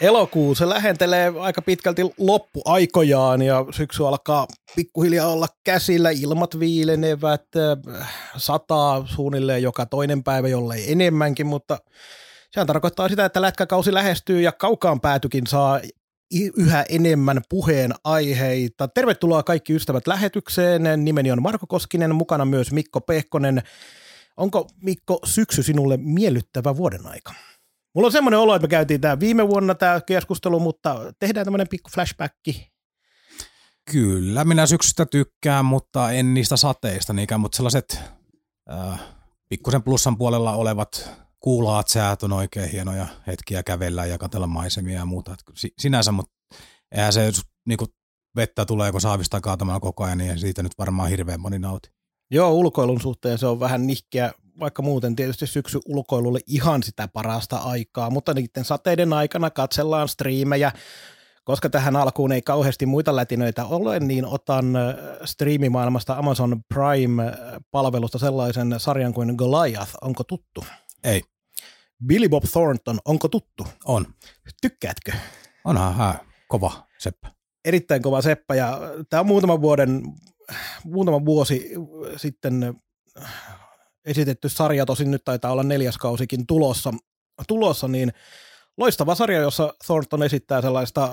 Elokuu, se lähentelee aika pitkälti loppuaikojaan ja syksy alkaa pikkuhiljaa olla käsillä, ilmat viilenevät, äh, sataa suunnilleen joka toinen päivä, jollei enemmänkin, mutta sehän tarkoittaa sitä, että lätkäkausi lähestyy ja kaukaan päätykin saa yhä enemmän puheen aiheita. Tervetuloa kaikki ystävät lähetykseen. Nimeni on Marko Koskinen, mukana myös Mikko Pehkonen. Onko Mikko syksy sinulle miellyttävä vuoden aika? Mulla on semmoinen olo, että me käytiin tämä viime vuonna tämä keskustelu, mutta tehdään tämmöinen pikku flashbacki. Kyllä, minä syksystä tykkään, mutta en niistä sateista niinkään, mutta sellaiset äh, pikkusen plussan puolella olevat kuulaat säät on oikein hienoja hetkiä kävellä ja katella maisemia ja muuta. Et sinänsä, mutta eihän se, jos niin vettä tulee, kun saavista kaatamaan koko ajan, niin siitä nyt varmaan hirveän moni nauti. Joo, ulkoilun suhteen se on vähän nihkeä, vaikka muuten tietysti syksy ulkoilulle ihan sitä parasta aikaa, mutta niiden sateiden aikana katsellaan striimejä, koska tähän alkuun ei kauheasti muita lätinöitä ole, niin otan äh, striimimaailmasta Amazon Prime-palvelusta sellaisen sarjan kuin Goliath. Onko tuttu? Ei. Billy Bob Thornton, onko tuttu? On. Tykkäätkö? Onhan hän kova seppä. Erittäin kova seppä ja tämä on muutaman vuoden, muutama vuosi sitten esitetty sarja, tosin nyt taitaa olla neljäs kausikin tulossa, tulossa niin loistava sarja, jossa Thornton esittää sellaista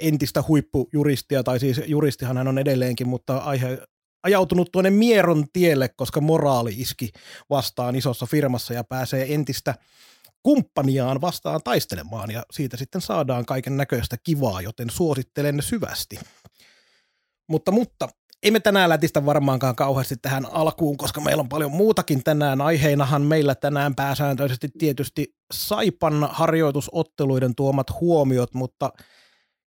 entistä huippujuristia, tai siis juristihan hän on edelleenkin, mutta aihe, ajautunut tuonne Mieron tielle, koska moraali iski vastaan isossa firmassa ja pääsee entistä kumppaniaan vastaan taistelemaan ja siitä sitten saadaan kaiken näköistä kivaa, joten suosittelen syvästi. Mutta, mutta ei me tänään lätistä varmaankaan kauheasti tähän alkuun, koska meillä on paljon muutakin tänään. Aiheinahan meillä tänään pääsääntöisesti tietysti Saipan harjoitusotteluiden tuomat huomiot, mutta –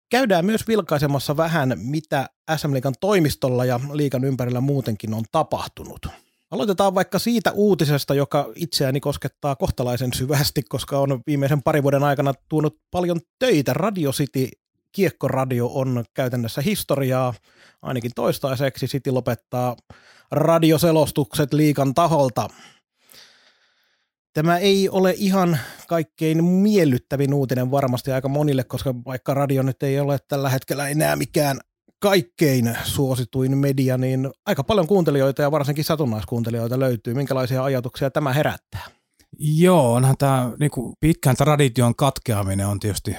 Käydään myös vilkaisemassa vähän, mitä SM Liikan toimistolla ja liikan ympärillä muutenkin on tapahtunut. Aloitetaan vaikka siitä uutisesta, joka itseäni koskettaa kohtalaisen syvästi, koska on viimeisen parin vuoden aikana tuonut paljon töitä. Radio City Kiekkoradio on käytännössä historiaa, ainakin toistaiseksi. City lopettaa radioselostukset liikan taholta. Tämä ei ole ihan kaikkein miellyttävin uutinen varmasti aika monille, koska vaikka radio nyt ei ole tällä hetkellä enää mikään kaikkein suosituin media, niin aika paljon kuuntelijoita ja varsinkin satunnaiskuuntelijoita löytyy. Minkälaisia ajatuksia tämä herättää? Joo, onhan tämä niin pitkän tradition katkeaminen on tietysti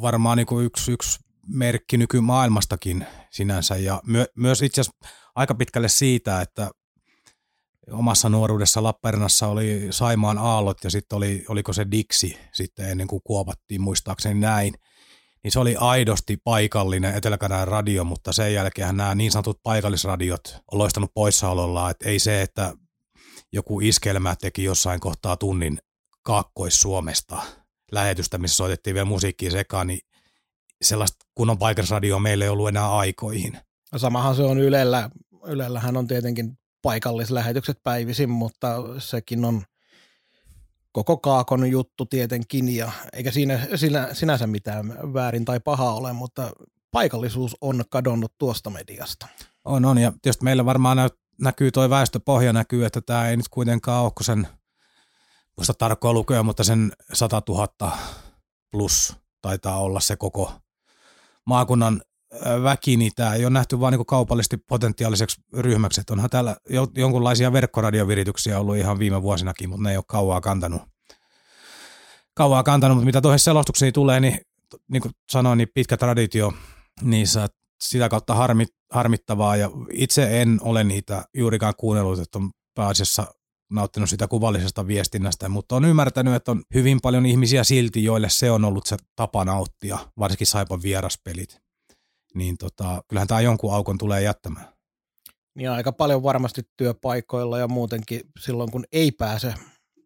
varmaan niin kuin yksi, yksi merkki nykymaailmastakin sinänsä ja myö, myös itse asiassa aika pitkälle siitä, että omassa nuoruudessa Lappeenrannassa oli Saimaan aallot ja sitten oli, oliko se Diksi sitten ennen kuin kuopattiin muistaakseni näin. Niin se oli aidosti paikallinen etelä radio, mutta sen jälkeen nämä niin sanotut paikallisradiot on loistanut poissaolollaan, että ei se, että joku iskelmä teki jossain kohtaa tunnin Kaakkois-Suomesta lähetystä, missä soitettiin vielä musiikkia sekaan, niin sellaista kunnon paikallisradioa meillä ei ollut enää aikoihin. Samahan se on Ylellä. Ylellähän on tietenkin paikallislähetykset päivisin, mutta sekin on koko Kaakon juttu tietenkin, ja eikä siinä, siinä sinänsä mitään väärin tai pahaa ole, mutta paikallisuus on kadonnut tuosta mediasta. On, on, ja tietysti meillä varmaan näkyy tuo väestöpohja näkyy, että tämä ei nyt kuitenkaan ole sen, muista tarkkoa lukea, mutta sen 100 000 plus taitaa olla se koko maakunnan väki, niin tämä ei ole nähty vain niin kaupallisesti potentiaaliseksi ryhmäksi. Että onhan täällä jonkunlaisia verkkoradiovirityksiä ollut ihan viime vuosinakin, mutta ne ei ole kauaa kantanut. Kauaa kantanut, mutta mitä tuohon selostuksiin tulee, niin niin kuin sanoin, niin pitkä traditio niissä, sitä kautta harmit, harmittavaa ja itse en ole niitä juurikaan kuunnellut, että on pääasiassa nauttinut sitä kuvallisesta viestinnästä, mutta on ymmärtänyt, että on hyvin paljon ihmisiä silti, joille se on ollut se tapa nauttia, varsinkin Saipan vieraspelit niin tota, kyllähän tämä jonkun aukon tulee jättämään. Niin aika paljon varmasti työpaikoilla ja muutenkin silloin, kun ei pääse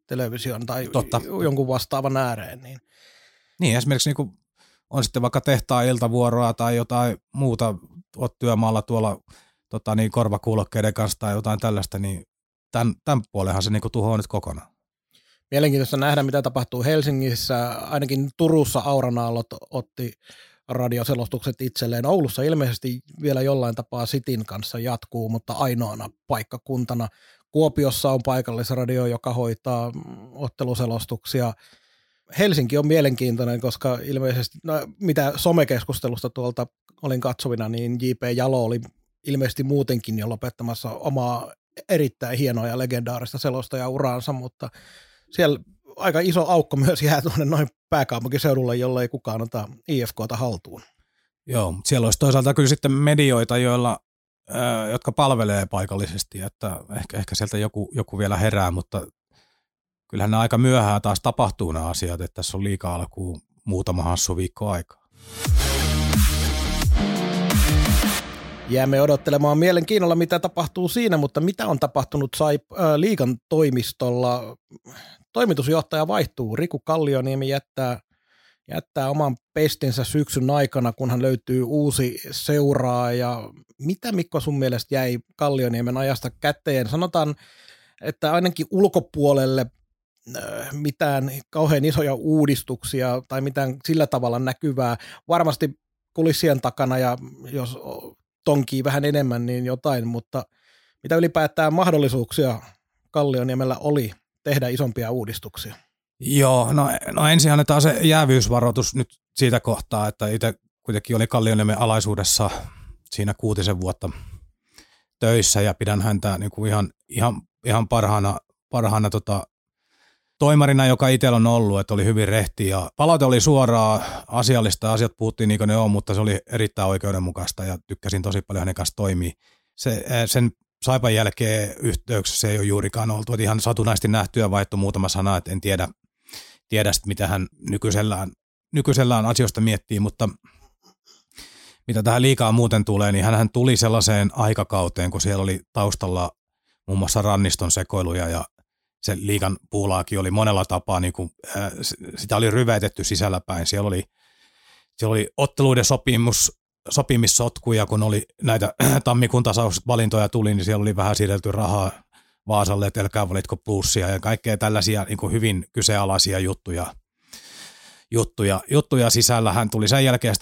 television tai Totta. jonkun vastaavan ääreen. Niin, niin esimerkiksi niin on sitten vaikka tehtaa iltavuoroa tai jotain muuta, oot työmaalla tuolla tota, niin korvakuulokkeiden kanssa tai jotain tällaista, niin tämän, tämän puolenhan se niin tuhoaa nyt kokonaan. Mielenkiintoista nähdä, mitä tapahtuu Helsingissä. Ainakin Turussa Auranaallot otti radioselostukset itselleen. Oulussa ilmeisesti vielä jollain tapaa Sitin kanssa jatkuu, mutta ainoana paikkakuntana. Kuopiossa on paikallisradio, joka hoitaa otteluselostuksia. Helsinki on mielenkiintoinen, koska ilmeisesti, no, mitä somekeskustelusta tuolta olin katsovina, niin J.P. Jalo oli ilmeisesti muutenkin jo lopettamassa omaa erittäin hienoa ja legendaarista selostajauraansa, mutta siellä aika iso aukko myös jää tuonne noin pääkaupunkiseudulle, jolle ei kukaan ota IFKta haltuun. Joo, siellä olisi toisaalta kyllä sitten medioita, joilla, äh, jotka palvelee paikallisesti, että ehkä, ehkä sieltä joku, joku vielä herää, mutta kyllähän ne aika myöhään taas tapahtuu nämä asiat, että tässä on liikaa alkuun muutama hassu viikko aikaa. Jäämme odottelemaan mielenkiinnolla, mitä tapahtuu siinä, mutta mitä on tapahtunut sai, liikan toimistolla? Toimitusjohtaja vaihtuu. Riku Kallioniemi jättää, jättää oman pestinsä syksyn aikana, kun hän löytyy uusi seuraaja. Mitä Mikko sun mielestä jäi Kallioniemen ajasta käteen? Sanotaan, että ainakin ulkopuolelle mitään kauhean isoja uudistuksia tai mitään sillä tavalla näkyvää. Varmasti kulissien takana ja jos tonkii vähän enemmän, niin jotain, mutta mitä ylipäätään mahdollisuuksia Kallioniemellä oli tehdä isompia uudistuksia? Joo, no, no ensin annetaan se jäävyysvaroitus nyt siitä kohtaa, että itse kuitenkin oli Kallioniemen alaisuudessa siinä kuutisen vuotta töissä ja pidän häntä niin kuin ihan, ihan, ihan parhaana, parhaana tota, toimarina, joka itsellä on ollut, että oli hyvin rehti ja palaute oli suoraa, asiallista, asiat puhuttiin niin kuin ne on, mutta se oli erittäin oikeudenmukaista ja tykkäsin tosi paljon hänen kanssa toimia. Se, sen Saipan jälkeen yhteyksissä ei ole juurikaan oltu, että ihan satunnaisesti nähtyä vaihto muutama sana, että en tiedä, tiedä sit, mitä hän nykyisellään, nykyisellään asioista miettii, mutta mitä tähän liikaa muuten tulee, niin hän tuli sellaiseen aikakauteen, kun siellä oli taustalla muun muassa ranniston sekoiluja ja se liikan puulaakin oli monella tapaa, niin kuin, äh, sitä oli ryväitetty sisälläpäin. Siellä oli, siellä oli otteluiden sopimus, sopimissotkuja, kun oli näitä tammikuun tasausvalintoja tuli, niin siellä oli vähän siirretty rahaa Vaasalle, että älkää valitko plussia ja kaikkea tällaisia niin kuin hyvin kyseenalaisia juttuja, juttuja, juttuja sisällä. Hän tuli sen jälkeen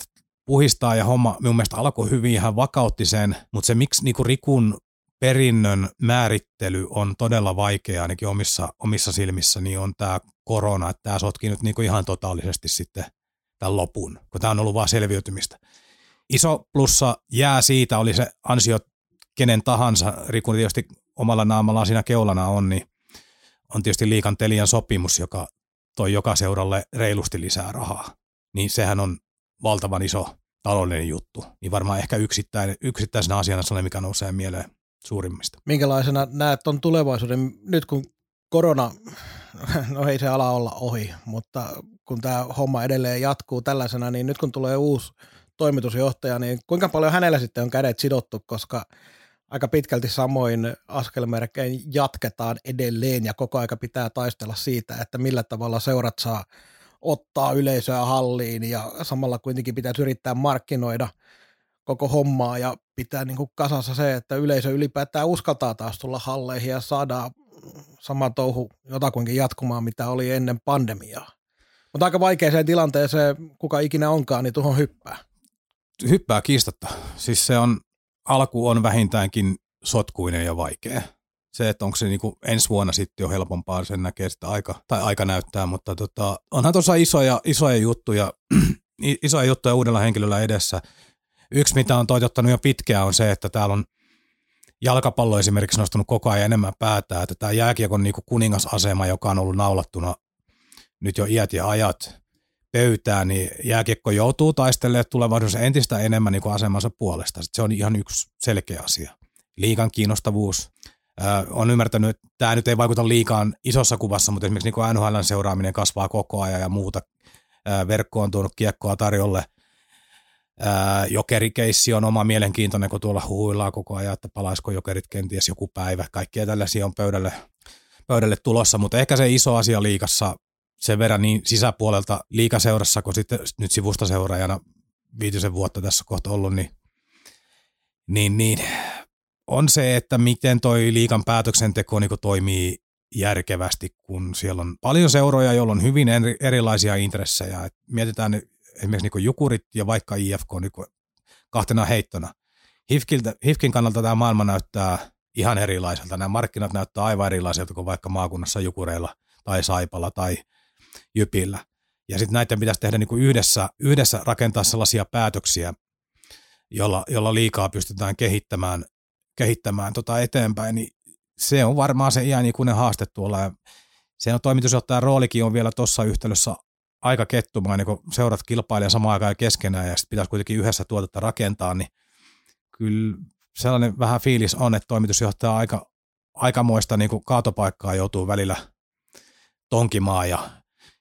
puhistaa ja homma minun mielestä alkoi hyvin, hän vakautti sen, mutta se miksi niin kuin Rikun perinnön määrittely on todella vaikea ainakin omissa, omissa silmissä, niin on tämä korona, että tämä sotki nyt niinku ihan totaalisesti sitten tämän lopun, kun tämä on ollut vain selviytymistä. Iso plussa jää siitä, oli se ansio kenen tahansa, Rikun tietysti omalla naamallaan siinä keulana on, niin on tietysti liikan telian sopimus, joka toi joka seuralle reilusti lisää rahaa. Niin sehän on valtavan iso taloudellinen juttu. Niin varmaan ehkä yksittäin, yksittäisenä asiana sellainen, mikä nousee mieleen suurimmista. Minkälaisena näet on tulevaisuuden, nyt kun korona, no ei se ala olla ohi, mutta kun tämä homma edelleen jatkuu tällaisena, niin nyt kun tulee uusi toimitusjohtaja, niin kuinka paljon hänellä sitten on kädet sidottu, koska aika pitkälti samoin askelmerkein jatketaan edelleen ja koko aika pitää taistella siitä, että millä tavalla seurat saa ottaa yleisöä halliin ja samalla kuitenkin pitää yrittää markkinoida – koko hommaa ja pitää niin kuin kasassa se, että yleisö ylipäätään uskaltaa taas tulla halleihin ja saadaan sama touhu jotakuinkin jatkumaan, mitä oli ennen pandemiaa. Mutta aika vaikeaseen tilanteeseen, kuka ikinä onkaan, niin tuohon hyppää. Hyppää kiistatta. Siis se on, alku on vähintäänkin sotkuinen ja vaikea. Se, että onko se niin kuin ensi vuonna sitten jo helpompaa, sen näkee sitä aika, tai aika näyttää, mutta tota, onhan tuossa isoja, isoja juttuja, isoja juttuja uudella henkilöllä edessä – Yksi, mitä on toitottanut jo pitkään, on se, että täällä on jalkapallo esimerkiksi nostanut koko ajan enemmän päätään, että tämä jääkiekon niin kuningasasema, joka on ollut naulattuna nyt jo iät ja ajat pöytään, niin jääkiekko joutuu taistelemaan tulevaisuudessa entistä enemmän niin asemansa puolesta. Se on ihan yksi selkeä asia. Liikan kiinnostavuus. Öö, on ymmärtänyt, että tämä nyt ei vaikuta liikaan isossa kuvassa, mutta esimerkiksi niin NHL seuraaminen kasvaa koko ajan ja muuta. Öö, verkko on tuonut kiekkoa tarjolle – jokerikeissi on oma mielenkiintoinen, kun tuolla huhuillaan koko ajan, että palaisiko jokerit kenties joku päivä. Kaikkia tällaisia on pöydälle, pöydälle tulossa, mutta ehkä se iso asia liikassa sen verran niin sisäpuolelta liikaseurassa, kun sitten nyt sivusta seuraajana viitisen vuotta tässä kohta ollut, niin, niin, niin on se, että miten toi liikan päätöksenteko niin toimii järkevästi, kun siellä on paljon seuroja, joilla on hyvin erilaisia intressejä. Et mietitään esimerkiksi niin Jukurit ja vaikka IFK niin kahtena heittona. Hifkiltä, Hifkin kannalta tämä maailma näyttää ihan erilaiselta. Nämä markkinat näyttää aivan erilaiselta kuin vaikka maakunnassa Jukureilla tai Saipalla tai Jypillä. Ja sitten näiden pitäisi tehdä niin kuin yhdessä, yhdessä rakentaa sellaisia päätöksiä, jolla, jolla liikaa pystytään kehittämään, kehittämään tota eteenpäin, niin se on varmaan se iänikuinen haaste tuolla. Ja se on toimitusjohtajan roolikin on vielä tuossa yhtälössä aika kettumaan, niin kun seurat kilpailee samaan aikaan keskenään ja sitten pitäisi kuitenkin yhdessä tuotetta rakentaa, niin kyllä sellainen vähän fiilis on, että toimitusjohtaja aika, aikamoista niin kuin kaatopaikkaa joutuu välillä tonkimaan ja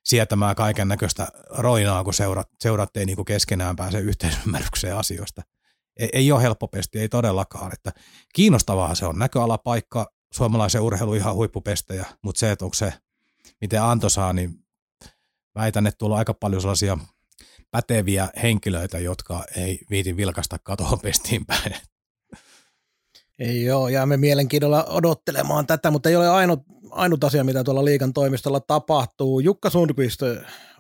sietämään kaiken näköistä roinaa, kun seurat, seurat ei niin kuin keskenään pääse yhteisymmärrykseen asioista. Ei, ei ole helppo pesti, ei todellakaan. Että kiinnostavaa se on näköalapaikka, suomalaisen urheilu ihan huippupestejä, mutta se, että onko se, miten Anto saa, niin väitän, että tuolla on aika paljon sellaisia päteviä henkilöitä, jotka ei viiti vilkasta katoa pestiin päin. Joo, jäämme mielenkiinnolla odottelemaan tätä, mutta ei ole ainut, ainut asia, mitä tuolla liikan toimistolla tapahtuu. Jukka Sundqvist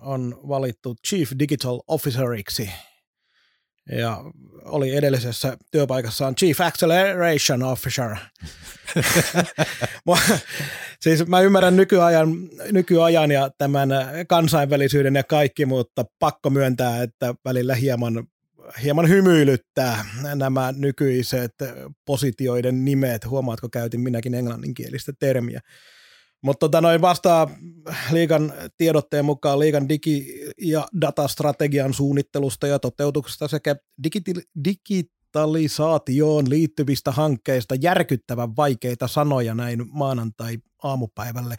on valittu Chief Digital Officeriksi ja oli edellisessä työpaikassaan Chief Acceleration Officer. siis mä ymmärrän nykyajan, nykyajan ja tämän kansainvälisyyden ja kaikki, mutta pakko myöntää, että välillä hieman, hieman hymyilyttää nämä nykyiset positioiden nimet. Huomaatko, käytin minäkin englanninkielistä termiä. Mutta tota noin vastaa liikan tiedotteen mukaan liikan digi- ja datastrategian suunnittelusta ja toteutuksesta sekä digiti- digitalisaatioon liittyvistä hankkeista järkyttävän vaikeita sanoja näin maanantai-aamupäivälle.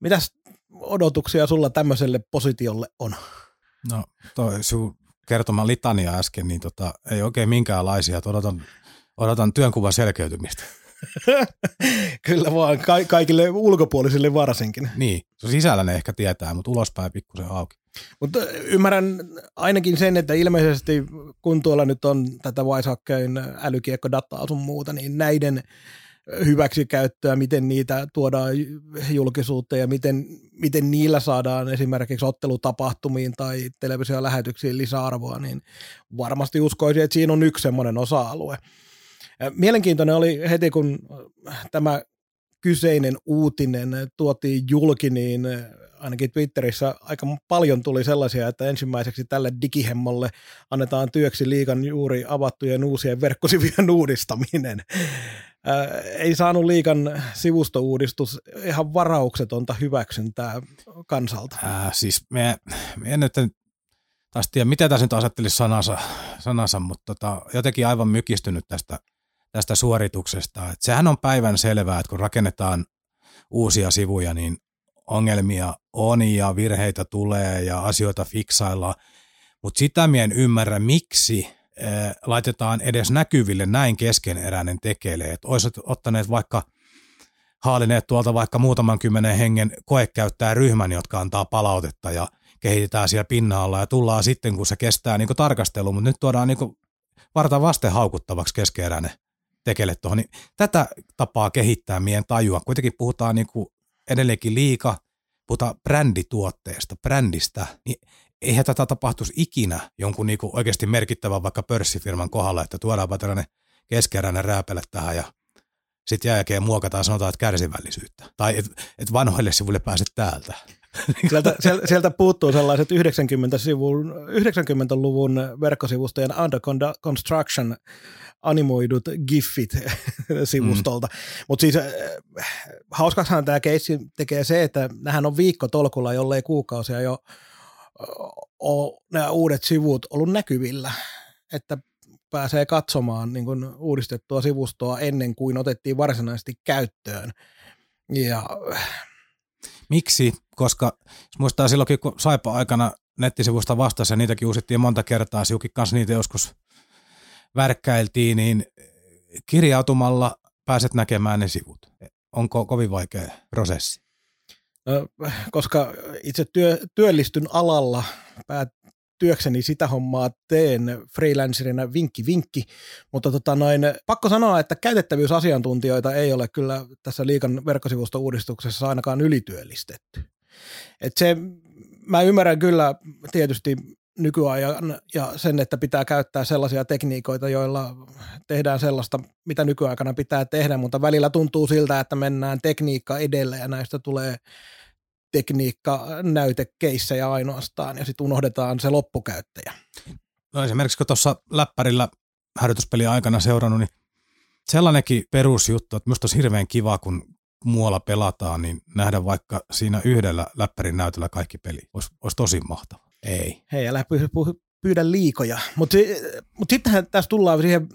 Mitäs odotuksia sulla tämmöiselle positiolle on? No toi sun kertoma litania äsken, niin tota, ei oikein minkäänlaisia. Odotan, odotan työnkuvan selkeytymistä. Kyllä vaan, ka- kaikille ulkopuolisille varsinkin. Niin, se sisällä ne ehkä tietää, mutta ulospäin pikkusen auki. Mutta ymmärrän ainakin sen, että ilmeisesti kun tuolla nyt on tätä Weishackein älykiekkodataa sun muuta, niin näiden hyväksikäyttöä, miten niitä tuodaan julkisuuteen ja miten, miten niillä saadaan esimerkiksi ottelutapahtumiin tai televisiolähetyksiin lisäarvoa, niin varmasti uskoisin, että siinä on yksi semmoinen osa-alue. Mielenkiintoinen oli heti, kun tämä kyseinen uutinen tuotiin julki, niin ainakin Twitterissä aika paljon tuli sellaisia, että ensimmäiseksi tälle digihemmolle annetaan työksi liikan juuri avattujen uusien verkkosivujen uudistaminen. Ei saanut liikan sivustouudistus ihan varauksetonta hyväksyntää kansalta. Ää, siis me, me en nyt taas tiedä, mitä tässä nyt asettelisi sanansa, sanansa mutta tota, jotenkin aivan mykistynyt tästä – tästä suorituksesta. Et sehän on päivän selvää, että kun rakennetaan uusia sivuja, niin ongelmia on ja virheitä tulee ja asioita fiksaillaan. Mutta sitä mien ymmärrä, miksi laitetaan edes näkyville näin keskeneräinen tekele. Että olisit ottaneet vaikka haalineet tuolta vaikka muutaman kymmenen hengen koekäyttää ryhmän, jotka antaa palautetta ja kehitetään siellä pinnalla ja tullaan sitten, kun se kestää niin tarkastelu, mutta nyt tuodaan niin varta vasten haukuttavaksi keskeeräinen tekele tuohon, niin tätä tapaa kehittää meidän tajua. Kuitenkin puhutaan niin kuin edelleenkin liika, puhutaan brändituotteesta, brändistä, niin eihän tätä tapahtuisi ikinä jonkun niin oikeasti merkittävän vaikka pörssifirman kohdalla, että tuodaanpa tällainen keskeräinen rääpele tähän ja sitten jälkeen muokataan sanotaan, että kärsivällisyyttä. Tai että et vanhoille sivuille pääset täältä. Sieltä, sieltä puuttuu sellaiset 90-luvun 90-luvun verkkosivustojen under construction animoidut giffit sivustolta. Mm. Mutta siis äh, hauskaksihan tämä keissi tekee se, että nähän on viikko tolkulla, jollei kuukausia jo nämä uudet sivut ollut näkyvillä, että pääsee katsomaan niin kun uudistettua sivustoa ennen kuin otettiin varsinaisesti käyttöön. Ja... Miksi? Koska muistaa silloinkin, kun Saipa aikana nettisivusta vastasi ja niitäkin uusittiin monta kertaa, Siukin kanssa niitä joskus värkkäiltiin, niin kirjautumalla pääset näkemään ne sivut. Onko kovin vaikea prosessi? koska itse työ, työllistyn alalla, päät, työkseni sitä hommaa teen freelancerina vinkki vinkki, mutta tota noin, pakko sanoa, että käytettävyysasiantuntijoita ei ole kyllä tässä liikan verkkosivusto-uudistuksessa ainakaan ylityöllistetty. Et se, mä ymmärrän kyllä tietysti nykyajan ja sen, että pitää käyttää sellaisia tekniikoita, joilla tehdään sellaista, mitä nykyaikana pitää tehdä, mutta välillä tuntuu siltä, että mennään tekniikka edellä ja näistä tulee tekniikka näytekeissejä ainoastaan ja sitten unohdetaan se loppukäyttäjä. No esimerkiksi kun tuossa läppärillä harjoituspeli aikana seurannut, niin sellainenkin perusjuttu, että minusta olisi hirveän kiva, kun muualla pelataan, niin nähdä vaikka siinä yhdellä läppärin näytöllä kaikki peli. Olisi, olisi tosi mahtava. Ei. Hei, älä pyydä liikoja. Mutta mut sittenhän tässä tullaan siihen,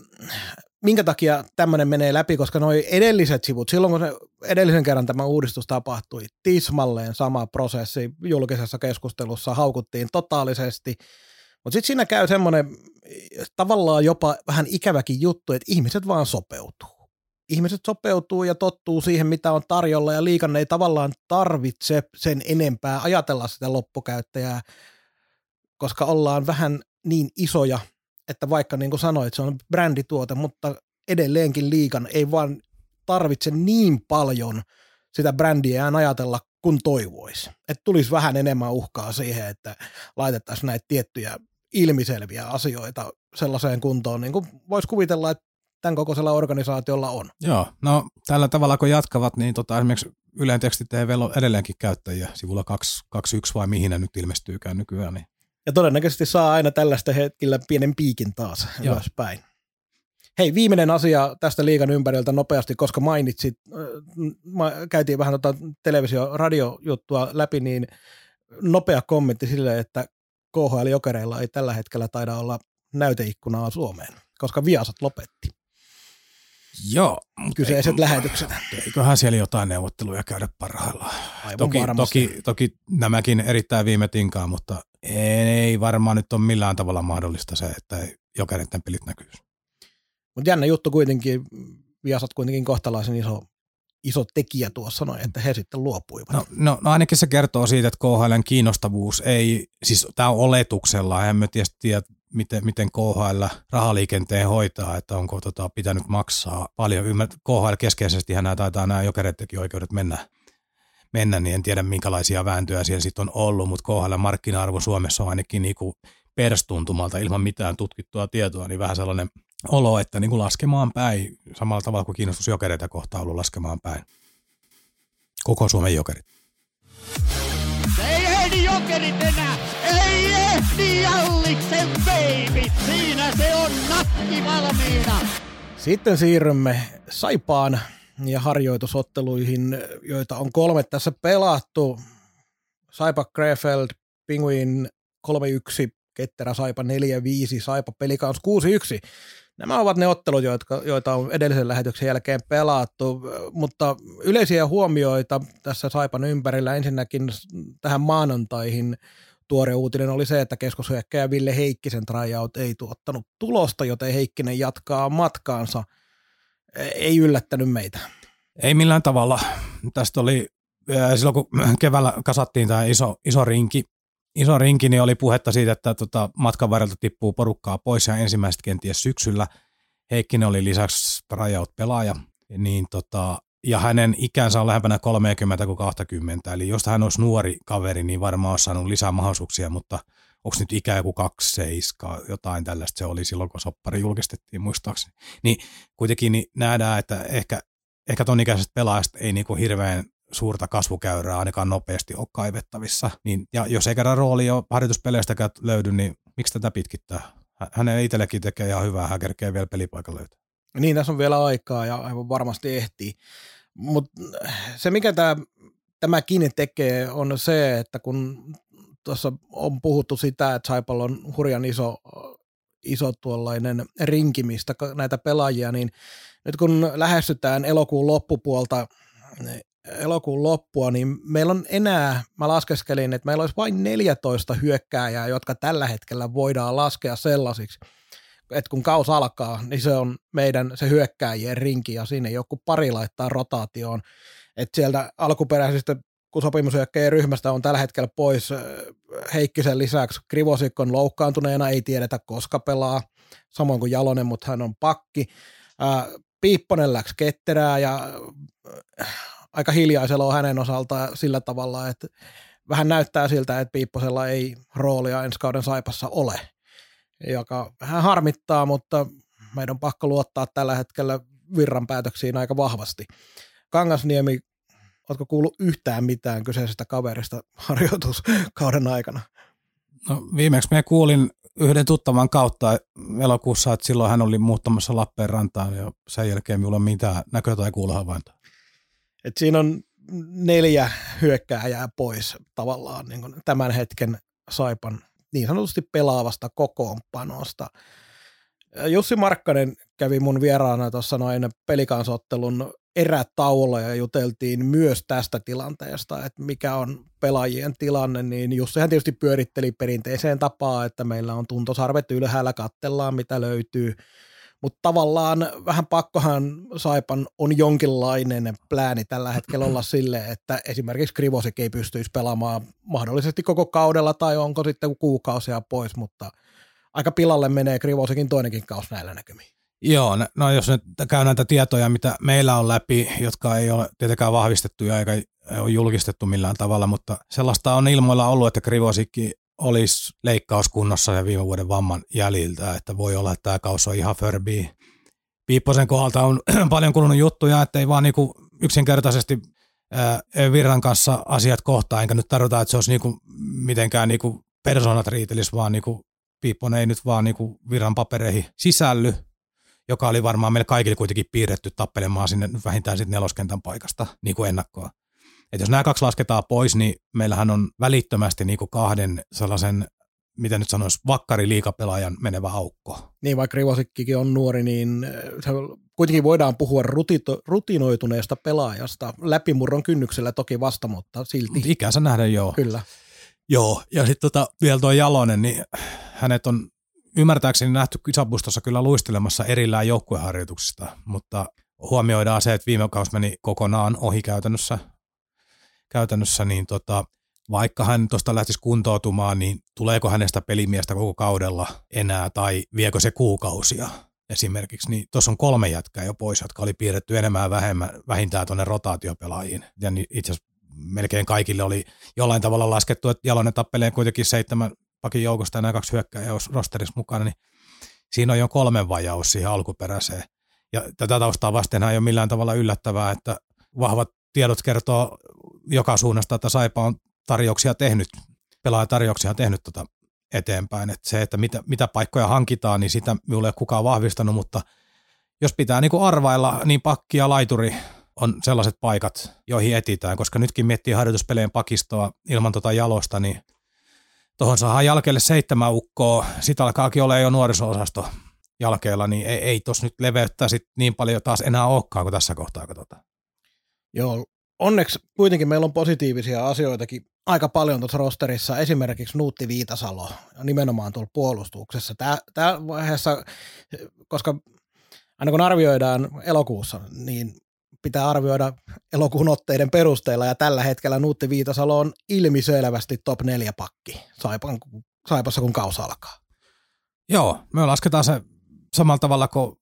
minkä takia tämmöinen menee läpi, koska nuo edelliset sivut, silloin kun se edellisen kerran tämä uudistus tapahtui, tismalleen sama prosessi julkisessa keskustelussa haukuttiin totaalisesti, mutta sitten siinä käy semmoinen tavallaan jopa vähän ikäväkin juttu, että ihmiset vaan sopeutuu ihmiset sopeutuu ja tottuu siihen, mitä on tarjolla, ja liikan ei tavallaan tarvitse sen enempää ajatella sitä loppukäyttäjää, koska ollaan vähän niin isoja, että vaikka niin kuin sanoit, se on brändituote, mutta edelleenkin liikan ei vaan tarvitse niin paljon sitä brändiä ajatella kuin toivoisi. Että tulisi vähän enemmän uhkaa siihen, että laitettaisiin näitä tiettyjä ilmiselviä asioita sellaiseen kuntoon, niin kuin voisi kuvitella, että tämän kokoisella organisaatiolla on. Joo, no tällä tavalla kun jatkavat, niin tota, esimerkiksi Ylen teksti TV on edelleenkin käyttäjiä sivulla 21 vai mihin ne nyt ilmestyykään nykyään. Niin. Ja todennäköisesti saa aina tällaista hetkellä pienen piikin taas Joo. ylöspäin. Hei, viimeinen asia tästä liikan ympäriltä nopeasti, koska mainitsit, äh, käytiin vähän tuota televisio-radiojuttua läpi, niin nopea kommentti sille, että KHL Jokereilla ei tällä hetkellä taida olla näyteikkunaa Suomeen, koska Viasat lopetti. Joo. Kyseiset eikö, lähetykset. Eiköhän siellä jotain neuvotteluja käydä parhaillaan. Aivan toki, toki, toki nämäkin erittäin viime tinkaan, mutta ei varmaan nyt ole millään tavalla mahdollista se, että jokereiden pelit näkyy. Mutta jännä juttu kuitenkin, Viasat kuitenkin kohtalaisen iso, iso tekijä tuossa noin, että he sitten luopuivat. No, no, no ainakin se kertoo siitä, että KHLn kiinnostavuus ei, siis tämä on oletuksella, emme tietysti tiedä miten, miten KHL rahaliikenteen hoitaa, että onko tota, pitänyt maksaa paljon. Ymmär, KHL keskeisesti nämä taitaa nämä jokerettekin oikeudet mennä, mennä, niin en tiedä minkälaisia vääntöjä siellä sitten on ollut, mutta KHL markkina-arvo Suomessa on ainakin niinku perstuntumalta ilman mitään tutkittua tietoa, niin vähän sellainen olo, että niin kuin laskemaan päin, samalla tavalla kuin kiinnostus jokereita kohtaa ollut laskemaan päin. Koko Suomen jokerit. Ei ehdi jokerit enää! Ei ehdi Jalliksen baby! Siinä se on nakki valmiina! Sitten siirrymme Saipaan ja harjoitusotteluihin, joita on kolme tässä pelattu. Saipa Krefeld, Penguin 3-1, Ketterä Saipa 4-5, Saipa Pelikans 6-1. Nämä ovat ne ottelut, joita, joita on edellisen lähetyksen jälkeen pelattu, mutta yleisiä huomioita tässä Saipan ympärillä ensinnäkin tähän maanantaihin tuore uutinen oli se, että keskushyökkäjä Ville Heikkisen tryout ei tuottanut tulosta, joten Heikkinen jatkaa matkaansa. Ei yllättänyt meitä. Ei millään tavalla. Tästä oli silloin, kun keväällä kasattiin tämä iso, iso rinki, iso rinki, niin oli puhetta siitä, että tota, matkan varrelta tippuu porukkaa pois ja ensimmäiset kenties syksyllä. Heikkinen oli lisäksi tryout-pelaaja, niin tota, ja hänen ikänsä on lähempänä 30 kuin 20, eli jos hän olisi nuori kaveri, niin varmaan olisi saanut lisää mahdollisuuksia, mutta onko nyt ikä joku 27, jotain tällaista se oli silloin, kun soppari julkistettiin muistaakseni. Niin kuitenkin niin nähdään, että ehkä, ehkä ton ikäisestä pelaajasta ei niinku hirveän suurta kasvukäyrää ainakaan nopeasti ole kaivettavissa. Niin, ja jos ei kerran rooli jo harjoituspeleistäkään löydy, niin miksi tätä pitkittää? Hänen itsellekin tekee ihan hyvää, hän kerkee vielä pelipaikan löytää. Niin, tässä on vielä aikaa ja aivan varmasti ehtii. Mutta se, mikä tämä, tämäkin tekee, on se, että kun tuossa on puhuttu sitä, että Saipalla on hurjan iso, iso tuollainen rinki, mistä näitä pelaajia, niin nyt kun lähestytään elokuun loppupuolta, elokuun loppua, niin meillä on enää, mä laskeskelin, että meillä olisi vain 14 hyökkääjää, jotka tällä hetkellä voidaan laskea sellaisiksi, että kun kaus alkaa, niin se on meidän se hyökkääjien rinki ja sinne joku pari laittaa rotaatioon. Että sieltä alkuperäisistä kun sopimushyökkäjien ryhmästä on tällä hetkellä pois äh, Heikkisen lisäksi. Krivosik on loukkaantuneena, ei tiedetä koska pelaa, samoin kuin Jalonen, mutta hän on pakki. Äh, Piipponen läks ketterää ja äh, aika hiljaisella on hänen osaltaan sillä tavalla, että vähän näyttää siltä, että Piipposella ei roolia ensi kauden Saipassa ole, joka vähän harmittaa, mutta meidän on pakko luottaa tällä hetkellä virran päätöksiin aika vahvasti. Kangasniemi, oletko kuullut yhtään mitään kyseisestä kaverista harjoituskauden aikana? No, viimeksi me kuulin yhden tuttavan kautta elokuussa, että silloin hän oli muuttamassa Lappeenrantaan ja sen jälkeen minulla on mitään näkö- tai kuulohavaintoa. Et siinä on neljä hyökkääjää pois tavallaan niin kuin tämän hetken Saipan niin sanotusti pelaavasta kokoonpanosta. Jussi Markkanen kävi mun vieraana tuossa noin pelikansottelun erätauolla ja juteltiin myös tästä tilanteesta, että mikä on pelaajien tilanne, niin Jussihan tietysti pyöritteli perinteiseen tapaan, että meillä on tuntosarvet ylhäällä, kattellaan mitä löytyy, mutta tavallaan vähän pakkohan Saipan on jonkinlainen plääni tällä hetkellä olla sille, että esimerkiksi Krivosik ei pystyisi pelaamaan mahdollisesti koko kaudella tai onko sitten kuukausia pois, mutta aika pilalle menee Krivosikin toinenkin kaus näillä näkymiin. Joo, no jos nyt käy näitä tietoja, mitä meillä on läpi, jotka ei ole tietenkään vahvistettuja eikä ole julkistettu millään tavalla, mutta sellaista on ilmoilla ollut, että Krivosikki olisi leikkauskunnossa ja viime vuoden vamman jäljiltä, että voi olla, että tämä kaus on ihan Furby. Piipposen kohdalta on paljon kulunut juttuja, että ei vaan niinku yksinkertaisesti Virran kanssa asiat kohtaa, enkä nyt tarvita, että se olisi niinku mitenkään niinku persoonat riitelis, vaan niinku Piipponen ei nyt vaan niinku Virran papereihin sisälly, joka oli varmaan meille kaikille kuitenkin piirretty tappelemaan sinne vähintään sitten neloskentän paikasta niin kuin ennakkoa. Et jos nämä kaksi lasketaan pois, niin meillähän on välittömästi niin kuin kahden sellaisen, miten nyt sanoisi, vakkari liikapelaajan menevä aukko. Niin, vaikka Rivosikkikin on nuori, niin se kuitenkin voidaan puhua rutito, rutinoituneesta pelaajasta. Läpimurron kynnyksellä toki vasta, mutta silti. Ikänsä nähden joo. Kyllä. Joo, ja sitten tota, vielä tuo Jalonen, niin hänet on ymmärtääkseni nähty kisapustossa kyllä luistelemassa erillään joukkueharjoituksista, mutta huomioidaan se, että viime kausi meni kokonaan ohi käytännössä, käytännössä niin tota, vaikka hän tuosta lähtisi kuntoutumaan, niin tuleeko hänestä pelimiestä koko kaudella enää tai viekö se kuukausia esimerkiksi, niin tuossa on kolme jätkää jo pois, jotka oli piirretty enemmän vähemmän, vähintään tuonne rotaatiopelaajiin. Ja itse asiassa melkein kaikille oli jollain tavalla laskettu, että Jalonen tappelee kuitenkin seitsemän pakin joukosta ja nämä kaksi hyökkääjää rosterissa mukana, niin siinä on jo kolmen vajaus siihen alkuperäiseen. Ja tätä taustaa vasten ei ole millään tavalla yllättävää, että vahvat tiedot kertoo joka suunnasta, että Saipa on tarjouksia tehnyt, pelaajatarjouksia tehnyt tota eteenpäin. Että se, että mitä, mitä paikkoja hankitaan, niin sitä minulle ei ole kukaan vahvistanut, mutta jos pitää niin kuin arvailla, niin pakki ja laituri on sellaiset paikat, joihin etitään, koska nytkin miettii harjoituspeleen pakistoa ilman tota jalosta, niin tuohon saadaan jälkeelle seitsemän ukkoa, sitten alkaakin olla jo nuoriso-osasto jälkeellä, niin ei, ei tuossa nyt leveyttä sit niin paljon taas enää olekaan kuin tässä kohtaa katsotaan. Joo, onneksi kuitenkin meillä on positiivisia asioitakin aika paljon tuossa rosterissa, esimerkiksi Nuutti Viitasalo, nimenomaan tuolla puolustuksessa. Tämä vaiheessa, koska aina kun arvioidaan elokuussa, niin pitää arvioida elokuun otteiden perusteella, ja tällä hetkellä Nuutti Viitasalo on ilmiselvästi top 4 pakki Saipan, Saipassa, kun kaus alkaa. Joo, me lasketaan se samalla tavalla kuin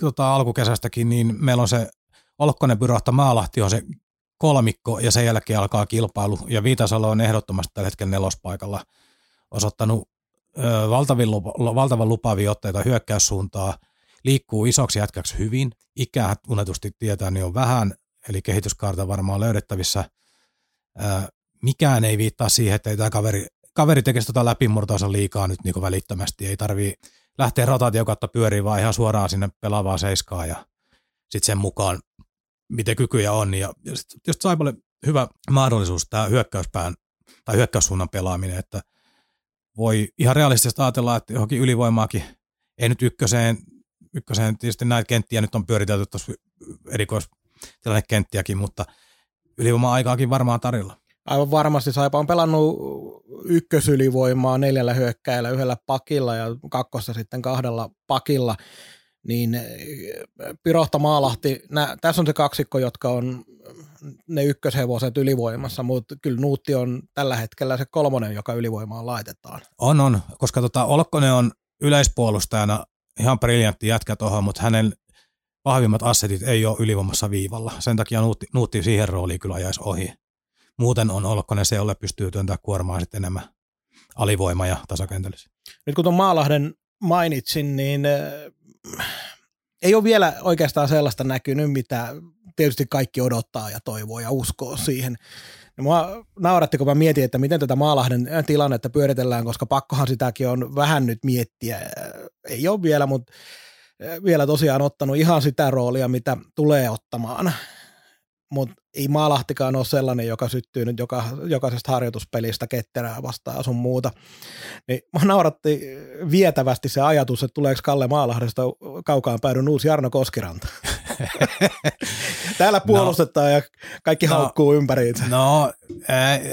tota, alkukesästäkin, niin meillä on se Olkkonen, Byrahta, Maalahti on se kolmikko, ja sen jälkeen alkaa kilpailu, ja Viitasalo on ehdottomasti tällä hetkellä nelospaikalla osoittanut ö, valtavan lupaavia otteita hyökkäyssuuntaa – liikkuu isoksi jätkäksi hyvin. Ikää tunnetusti tietää, niin on vähän, eli kehityskaarta varmaan löydettävissä. Ää, mikään ei viittaa siihen, että ei tämä kaveri, kaveri tekisi tota läpimurtoansa liikaa nyt niin välittömästi. Ei tarvii lähteä rotaatio kautta pyöriin, vaan ihan suoraan sinne pelaavaa seiskaa ja sitten sen mukaan, miten kykyjä on. Ja, ja sit, just Saipalle hyvä mahdollisuus tämä hyökkäyspään tai hyökkäyssuunnan pelaaminen, että voi ihan realistisesti ajatella, että johonkin ylivoimaakin, ei nyt ykköseen ykköseen tietysti näitä kenttiä nyt on pyöritelty tuossa erikois kenttiäkin, mutta ylivoima-aikaakin varmaan tarjolla. Aivan varmasti Saipa on pelannut ykkösylivoimaa neljällä hyökkäillä, yhdellä pakilla ja kakkossa sitten kahdella pakilla. niin eh, Pirohta Maalahti, nää, tässä on se kaksikko, jotka on ne ykköshevoset ylivoimassa, mutta kyllä Nuutti on tällä hetkellä se kolmonen, joka ylivoimaan laitetaan. On, on, koska tota, Olkkonen on yleispuolustajana ihan briljantti jätkä tuohon, mutta hänen vahvimmat assetit ei ole ylivoimassa viivalla. Sen takia Nuutti, Nuutti siihen rooliin kyllä ajaisi ohi. Muuten on Olkkonen se, jolle pystyy työntää kuormaa sitten enemmän alivoima ja tasakentelyssä. Nyt kun tuon Maalahden mainitsin, niin äh, ei ole vielä oikeastaan sellaista näkynyt, mitä tietysti kaikki odottaa ja toivoo ja uskoo siihen. Ja mua nauratti, kun mä mietin, että miten tätä Maalahden tilannetta pyöritellään, koska pakkohan sitäkin on vähän nyt miettiä. Ei ole vielä, mutta vielä tosiaan ottanut ihan sitä roolia, mitä tulee ottamaan mutta ei Maalahtikaan ole sellainen, joka syttyy nyt joka, jokaisesta harjoituspelistä ketterää vastaan sun muuta. Niin mä nauratti vietävästi se ajatus, että tuleeko Kalle Maalahdesta kaukaan päädyn uusi Jarno Koskiranta. Täällä no. puolustetaan no, ja kaikki no, haukkuu ympäriinsä. No,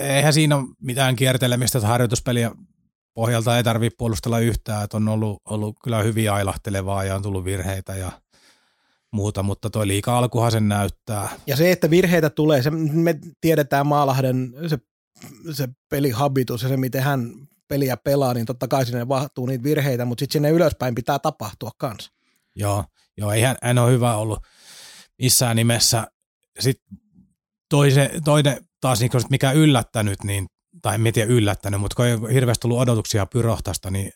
eihän siinä ole mitään kiertelemistä, että harjoituspeliä pohjalta ei tarvitse puolustella yhtään, että on ollut, ollut kyllä hyvin ailahtelevaa ja on tullut virheitä ja – muuta, mutta toi liika alkuhan sen näyttää. Ja se, että virheitä tulee, se, me tiedetään Maalahden se, se pelihabitus ja se, miten hän peliä pelaa, niin totta kai sinne vahtuu niitä virheitä, mutta sitten sinne ylöspäin pitää tapahtua kanssa. Joo, joo ei hän, ole hyvä ollut missään nimessä. Sitten toise, toinen taas, niin mikä yllättänyt, niin, tai en tiedä yllättänyt, mutta kun ei hirveästi tullut odotuksia Pyrohtasta, niin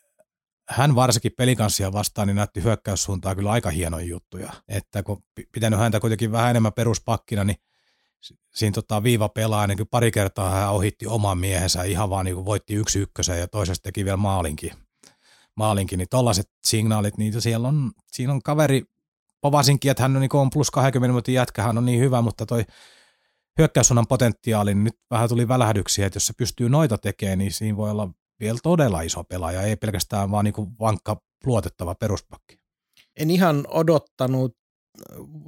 hän varsinkin pelikanssia vastaan niin näytti hyökkäyssuuntaan kyllä aika hienoja juttuja. Että kun pitänyt häntä kuitenkin vähän enemmän peruspakkina, niin siinä tota viiva pelaa, niin pari kertaa hän ohitti oman miehensä, ihan vaan niin voitti yksi ykkösen ja toisesta teki vielä maalinkin. maalinkin niin tollaiset signaalit, niin siellä on, siinä on kaveri, povasinkin, että hän on, niin on plus 20 minuutin jätkä, hän on niin hyvä, mutta toi hyökkäyssuunnan potentiaali, niin nyt vähän tuli välähdyksiä, että jos se pystyy noita tekemään, niin siinä voi olla vielä todella iso pelaaja, ei pelkästään vaan niin kuin vankka luotettava peruspakki. En ihan odottanut,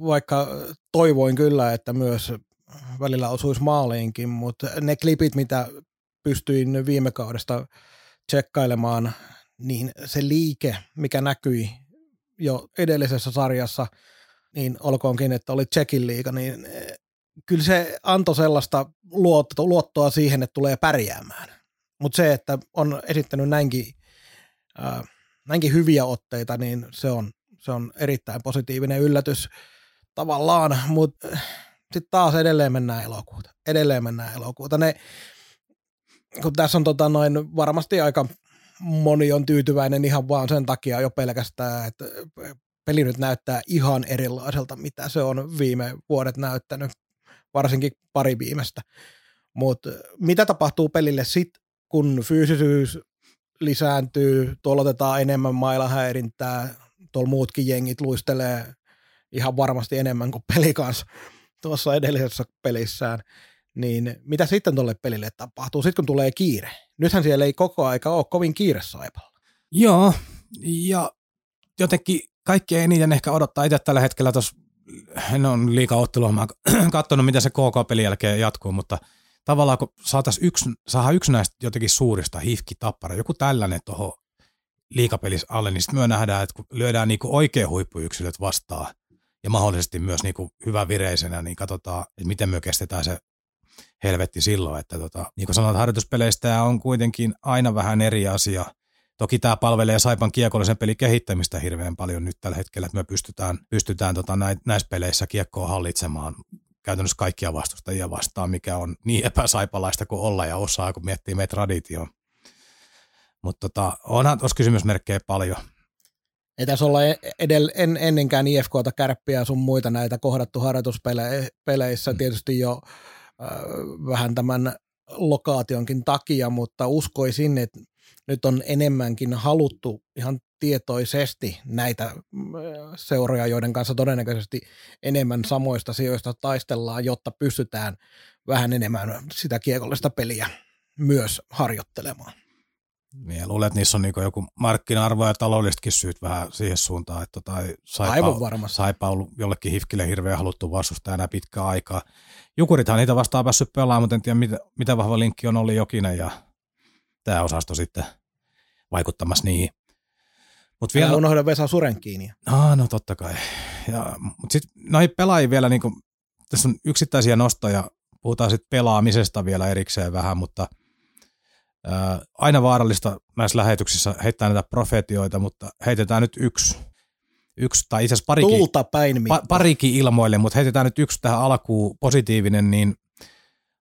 vaikka toivoin kyllä, että myös välillä osuisi maaliinkin, mutta ne klipit, mitä pystyin viime kaudesta tsekkailemaan, niin se liike, mikä näkyi jo edellisessä sarjassa, niin olkoonkin, että oli Tsekin liiga, niin kyllä se antoi sellaista luottoa siihen, että tulee pärjäämään. Mutta se, että on esittänyt näinkin, äh, näinkin hyviä otteita, niin se on, se on erittäin positiivinen yllätys tavallaan, mutta sitten taas edelleen mennään elokuuta. Edelleen mennään elokuuta. Ne, kun tässä on tota noin, varmasti aika moni on tyytyväinen ihan vaan sen takia jo pelkästään, että peli nyt näyttää ihan erilaiselta, mitä se on viime vuodet näyttänyt, varsinkin pari viimeistä. Mutta mitä tapahtuu pelille sitten, kun fyysisyys lisääntyy, tuolla otetaan enemmän mailahäirintää, tuolla muutkin jengit luistelee ihan varmasti enemmän kuin peli kanssa tuossa edellisessä pelissään, niin mitä sitten tuolle pelille tapahtuu, sitten kun tulee kiire? Nythän siellä ei koko aika ole kovin kiire saipalla. Joo, ja jotenkin kaikki eniten ehkä odottaa itse tällä hetkellä tuossa, en ole liikaa ottelua, mä katsonut, mitä se KK-pelin jälkeen jatkuu, mutta – tavallaan kun saataisiin yksi, saada yksi näistä jotenkin suurista hifki tappara, joku tällainen tuohon liikapelis alle, niin sitten me nähdään, että kun lyödään niinku oikein huippuyksilöt vastaan ja mahdollisesti myös niinku hyvä vireisenä, niin katsotaan, että miten me kestetään se helvetti silloin, että tota, niin kuin sanoit, harjoituspeleistä on kuitenkin aina vähän eri asia. Toki tämä palvelee Saipan kiekollisen pelin kehittämistä hirveän paljon nyt tällä hetkellä, että me pystytään, pystytään tota näissä peleissä kiekkoa hallitsemaan käytännössä kaikkia vastustajia vastaan, mikä on niin epäsaipalaista kuin olla ja osaa, kun miettii meitä traditioon. Mutta tota, onhan tuossa kysymysmerkkejä paljon. Ei tässä olla edell- en, ennenkään IFKta kärppiä sun muita näitä kohdattu harjoituspeleissä mm. tietysti jo äh, vähän tämän lokaationkin takia, mutta uskoisin, että nyt on enemmänkin haluttu ihan tietoisesti näitä mm, seuroja, joiden kanssa todennäköisesti enemmän samoista sijoista taistellaan, jotta pystytään vähän enemmän sitä kiekollista peliä myös harjoittelemaan. Niin, luulen, että niissä on niin joku markkina-arvo ja taloudellisetkin syyt vähän siihen suuntaan, että tai saipa, Aivan varmasti. saipa ollut jollekin hifkille hirveän haluttu enää pitkää aikaa. Jukurithan niitä vastaan päässyt pelaamaan, mutta en tiedä, mitä, mitä vahva linkki on ollut Jokinen ja tämä osasto sitten vaikuttamassa niihin. Mut Vielä vielä, unohda Vesa Surenkiinia. ah, no totta kai. Ja, mutta sitten noihin pelaajiin vielä, niin kuin, tässä on yksittäisiä nostoja, puhutaan sitten pelaamisesta vielä erikseen vähän, mutta ää, aina vaarallista näissä lähetyksissä heittää näitä profetioita, mutta heitetään nyt yksi, yksi tai itse asiassa parikin, Tulta päin, pa, parikin ilmoille, mutta heitetään nyt yksi tähän alkuun positiivinen, niin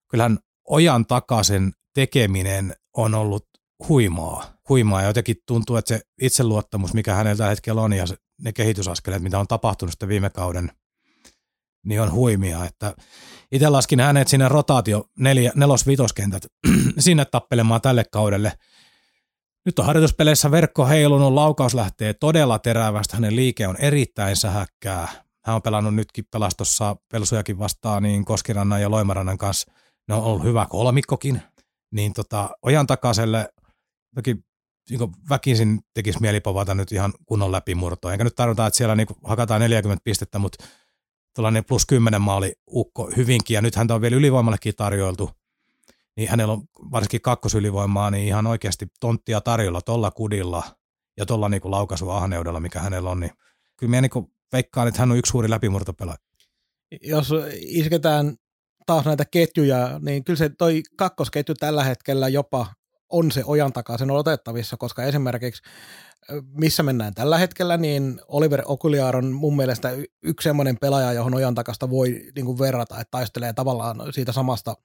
kyllähän ojan takaisen tekeminen on ollut huimaa. Huimaa ja jotenkin tuntuu, että se itseluottamus, mikä hänellä tällä hetkellä on ja ne kehitysaskeleet, mitä on tapahtunut sitten viime kauden, niin on huimia. Että itse laskin hänet sinne rotaatio neljä, nelos-vitoskentät sinne tappelemaan tälle kaudelle. Nyt on harjoituspeleissä verkko heilunut, laukaus lähtee todella terävästä, hänen liike on erittäin sähäkkää. Hän on pelannut nytkin pelastossa Pelsujakin vastaan niin Koskirannan ja Loimarannan kanssa. Ne on ollut hyvä kolmikkokin. Niin tota, ojan takaiselle toki niin väkisin tekisi mieli povata nyt ihan kunnon läpimurtoa. Enkä nyt tarvita, että siellä niin hakataan 40 pistettä, mutta tuollainen plus 10 maali ukko hyvinkin, ja nyt häntä on vielä ylivoimallekin tarjoiltu, niin hänellä on varsinkin kakkosylivoimaa, niin ihan oikeasti tonttia tarjolla tuolla kudilla ja tuolla niin laukaisuahneudella, mikä hänellä on, niin kyllä minä niin veikkaan, että hän on yksi suuri läpimurtopelaaja. Jos isketään taas näitä ketjuja, niin kyllä se toi kakkosketju tällä hetkellä jopa on se ojan takaisen otettavissa, koska esimerkiksi missä mennään tällä hetkellä, niin Oliver Okuliar on mun mielestä yksi semmoinen pelaaja, johon ojan takasta voi niin kuin verrata, että taistelee tavallaan siitä samasta,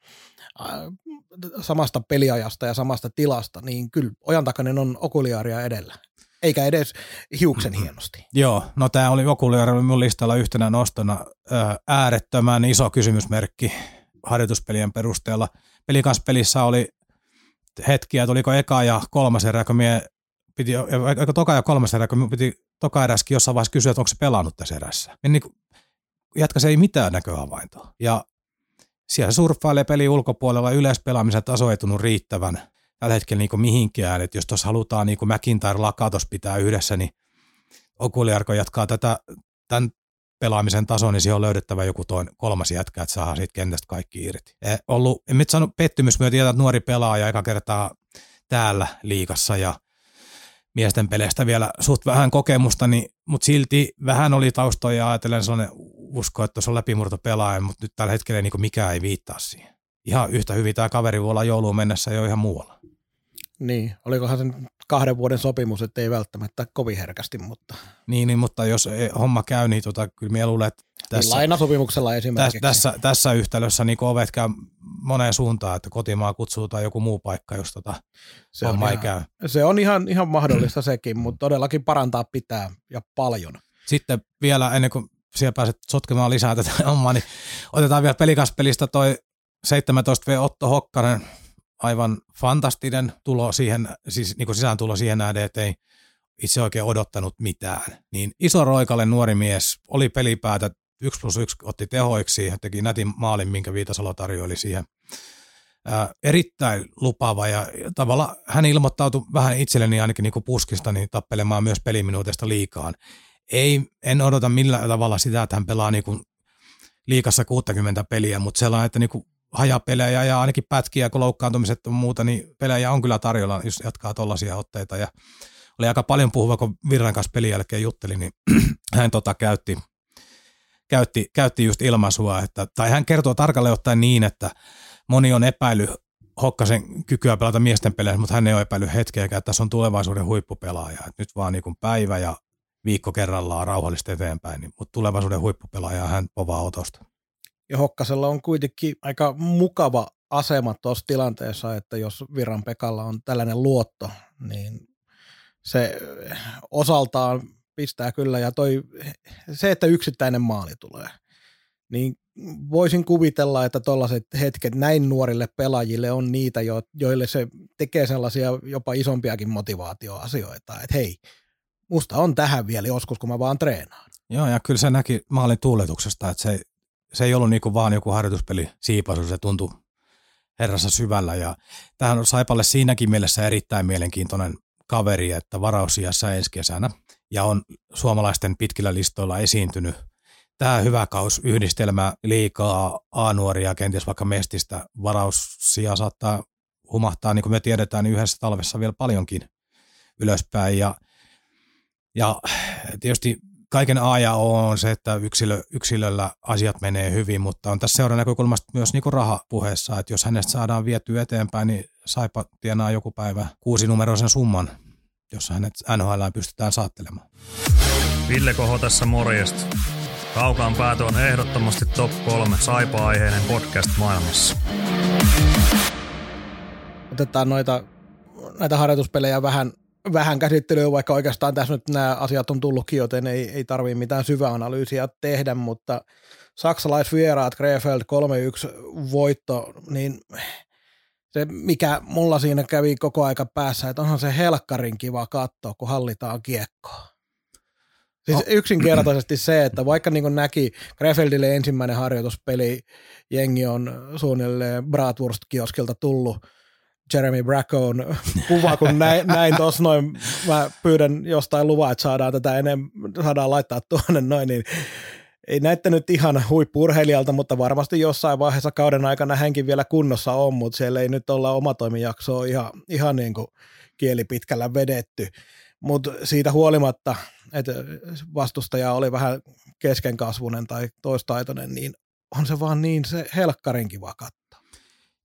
samasta peliajasta ja samasta tilasta, niin kyllä ojan takainen on Okuliaria edellä. Eikä edes hiuksen hienosti. Joo, no tämä oli Okuliari oli mun listalla yhtenä nostona ää, äärettömän iso kysymysmerkki harjoituspelien perusteella. Pelikanspelissä oli hetkiä, että oliko eka ja kolmas erä, kun mie piti, eikö toka ja kolmas erä, kun piti toka eräskin jossain vaiheessa kysyä, että onko se pelannut tässä erässä. Ja niin kuin, jatka se ei mitään näköhavaintoa. Ja siellä surffailee peli ulkopuolella, yleispelaamisen taso ei tunnu riittävän tällä hetkellä niin mihinkään, että jos tuossa halutaan niin McIntyre Lakatos pitää yhdessä, niin Okuliarko jatkaa tätä, tämän pelaamisen tason, niin siihen on löydettävä joku toinen kolmas jätkä, että saadaan siitä kentästä kaikki irti. Eh, ollut, en nyt sano pettymys, me tiedän, että nuori pelaaja eka kertaa täällä liikassa ja miesten peleistä vielä suht vähän kokemusta, niin, mutta silti vähän oli taustoja ja ajatellen sellainen usko, että se on läpimurto pelaaja, mutta nyt tällä hetkellä niin mikään ei viittaa siihen. Ihan yhtä hyvin tämä kaveri voi olla jouluun mennessä jo ihan muualla. Niin, olikohan sen kahden vuoden sopimus, että ei välttämättä kovin herkästi, mutta Niin, niin mutta jos ei homma käy, niin tota, kyllä minä luulen, että tässä, tässä, lainasopimuksella tässä, esimerkiksi. tässä, tässä yhtälössä niin ovet käy moneen suuntaan, että kotimaa kutsuu tai joku muu paikka, jos tota se on, homma ei ihan, käy. se on ihan, ihan mahdollista sekin, mutta todellakin parantaa pitää ja paljon. Sitten vielä ennen kuin siellä pääset sotkemaan lisää tätä hommaa, niin otetaan vielä pelikaspelistä toi 17V Otto Hokkanen, aivan fantastinen tulo siihen, siis niin kuin sisääntulo siihen nähden, että ei itse oikein odottanut mitään. Niin iso roikalle nuori mies, oli pelipäätä, 1 plus 1 otti tehoiksi ja teki nätin maalin, minkä Viitasalo tarjoili siihen. Ää, erittäin lupaava ja tavallaan hän ilmoittautui vähän itselleni ainakin niin kuin puskista niin tappelemaan myös peliminuutista liikaan. Ei, en odota millään tavalla sitä, että hän pelaa niin kuin liikassa 60 peliä, mutta sellainen, että niin kuin hajapelejä ja ainakin pätkiä, kun loukkaantumiset ja muuta, niin pelejä on kyllä tarjolla, jos jatkaa tollaisia otteita. Ja oli aika paljon puhuva, kun Virran kanssa pelin jälkeen jutteli, niin hän tota käytti, käytti, käytti just ilmaisua, että, tai hän kertoo tarkalleen ottaen niin, että moni on epäily Hokkasen kykyä pelata miesten pelejä, mutta hän ei ole epäily hetkeäkään, että tässä on tulevaisuuden huippupelaaja. Että nyt vaan niin päivä ja viikko kerrallaan rauhallisesti eteenpäin, niin, mutta tulevaisuuden huippupelaaja hän povaa otosta. Ja Hokkasella on kuitenkin aika mukava asema tuossa tilanteessa, että jos Viran Pekalla on tällainen luotto, niin se osaltaan pistää kyllä. Ja toi, se, että yksittäinen maali tulee, niin voisin kuvitella, että tuollaiset hetket näin nuorille pelaajille on niitä, jo, joille se tekee sellaisia jopa isompiakin motivaatioasioita, että hei, musta on tähän vielä joskus, kun mä vaan treenaan. Joo, ja kyllä se näki maalin tuuletuksesta, että se, se ei ollut niinku vaan joku harjoituspeli siipasu, se tuntui herrassa syvällä. Ja tähän on Saipalle siinäkin mielessä erittäin mielenkiintoinen kaveri, että varausiassa ensi kesänä ja on suomalaisten pitkillä listoilla esiintynyt. Tämä hyvä kaus yhdistelmä liikaa A-nuoria, kenties vaikka mestistä varaussia saattaa humahtaa, niin kuin me tiedetään, niin yhdessä talvessa vielä paljonkin ylöspäin. Ja Ja tietysti kaiken A ja O on se, että yksilö, yksilöllä asiat menee hyvin, mutta on tässä seuran näkökulmasta myös niin rahapuheessa, että jos hänestä saadaan viety eteenpäin, niin Saipa tienaa joku päivä kuusi numeroisen summan, jossa hänet NHL pystytään saattelemaan. Ville Koho tässä morjesta. Kaukaan päätö on ehdottomasti top 3 Saipa-aiheinen podcast maailmassa. Otetaan noita, näitä harjoituspelejä vähän, vähän käsittelyä, vaikka oikeastaan tässä nyt nämä asiat on tullutkin, joten ei, ei tarvitse mitään syväanalyysiä tehdä, mutta saksalaisvieraat Krefeld 3-1 voitto, niin se, mikä mulla siinä kävi koko aika päässä, että onhan se helkkarin kiva katsoa, kun hallitaan kiekkoa. Siis no. yksinkertaisesti se, että vaikka niin näki Grefeldille ensimmäinen harjoituspeli, jengi on suunnilleen Bratwurst-kioskilta tullut Jeremy Brackon kuva, kun näin, näin tuossa noin, mä pyydän jostain luvaa, että saadaan tätä enemmän, saadaan laittaa tuonne noin, niin ei näyttänyt ihan huippurheilijalta, mutta varmasti jossain vaiheessa kauden aikana hänkin vielä kunnossa on, mutta siellä ei nyt olla omatoimijaksoa ihan, ihan niin kuin kieli pitkällä vedetty. Mutta siitä huolimatta, että vastustaja oli vähän keskenkasvunen tai toistaitoinen, niin on se vaan niin se helkkarin kiva katsoa.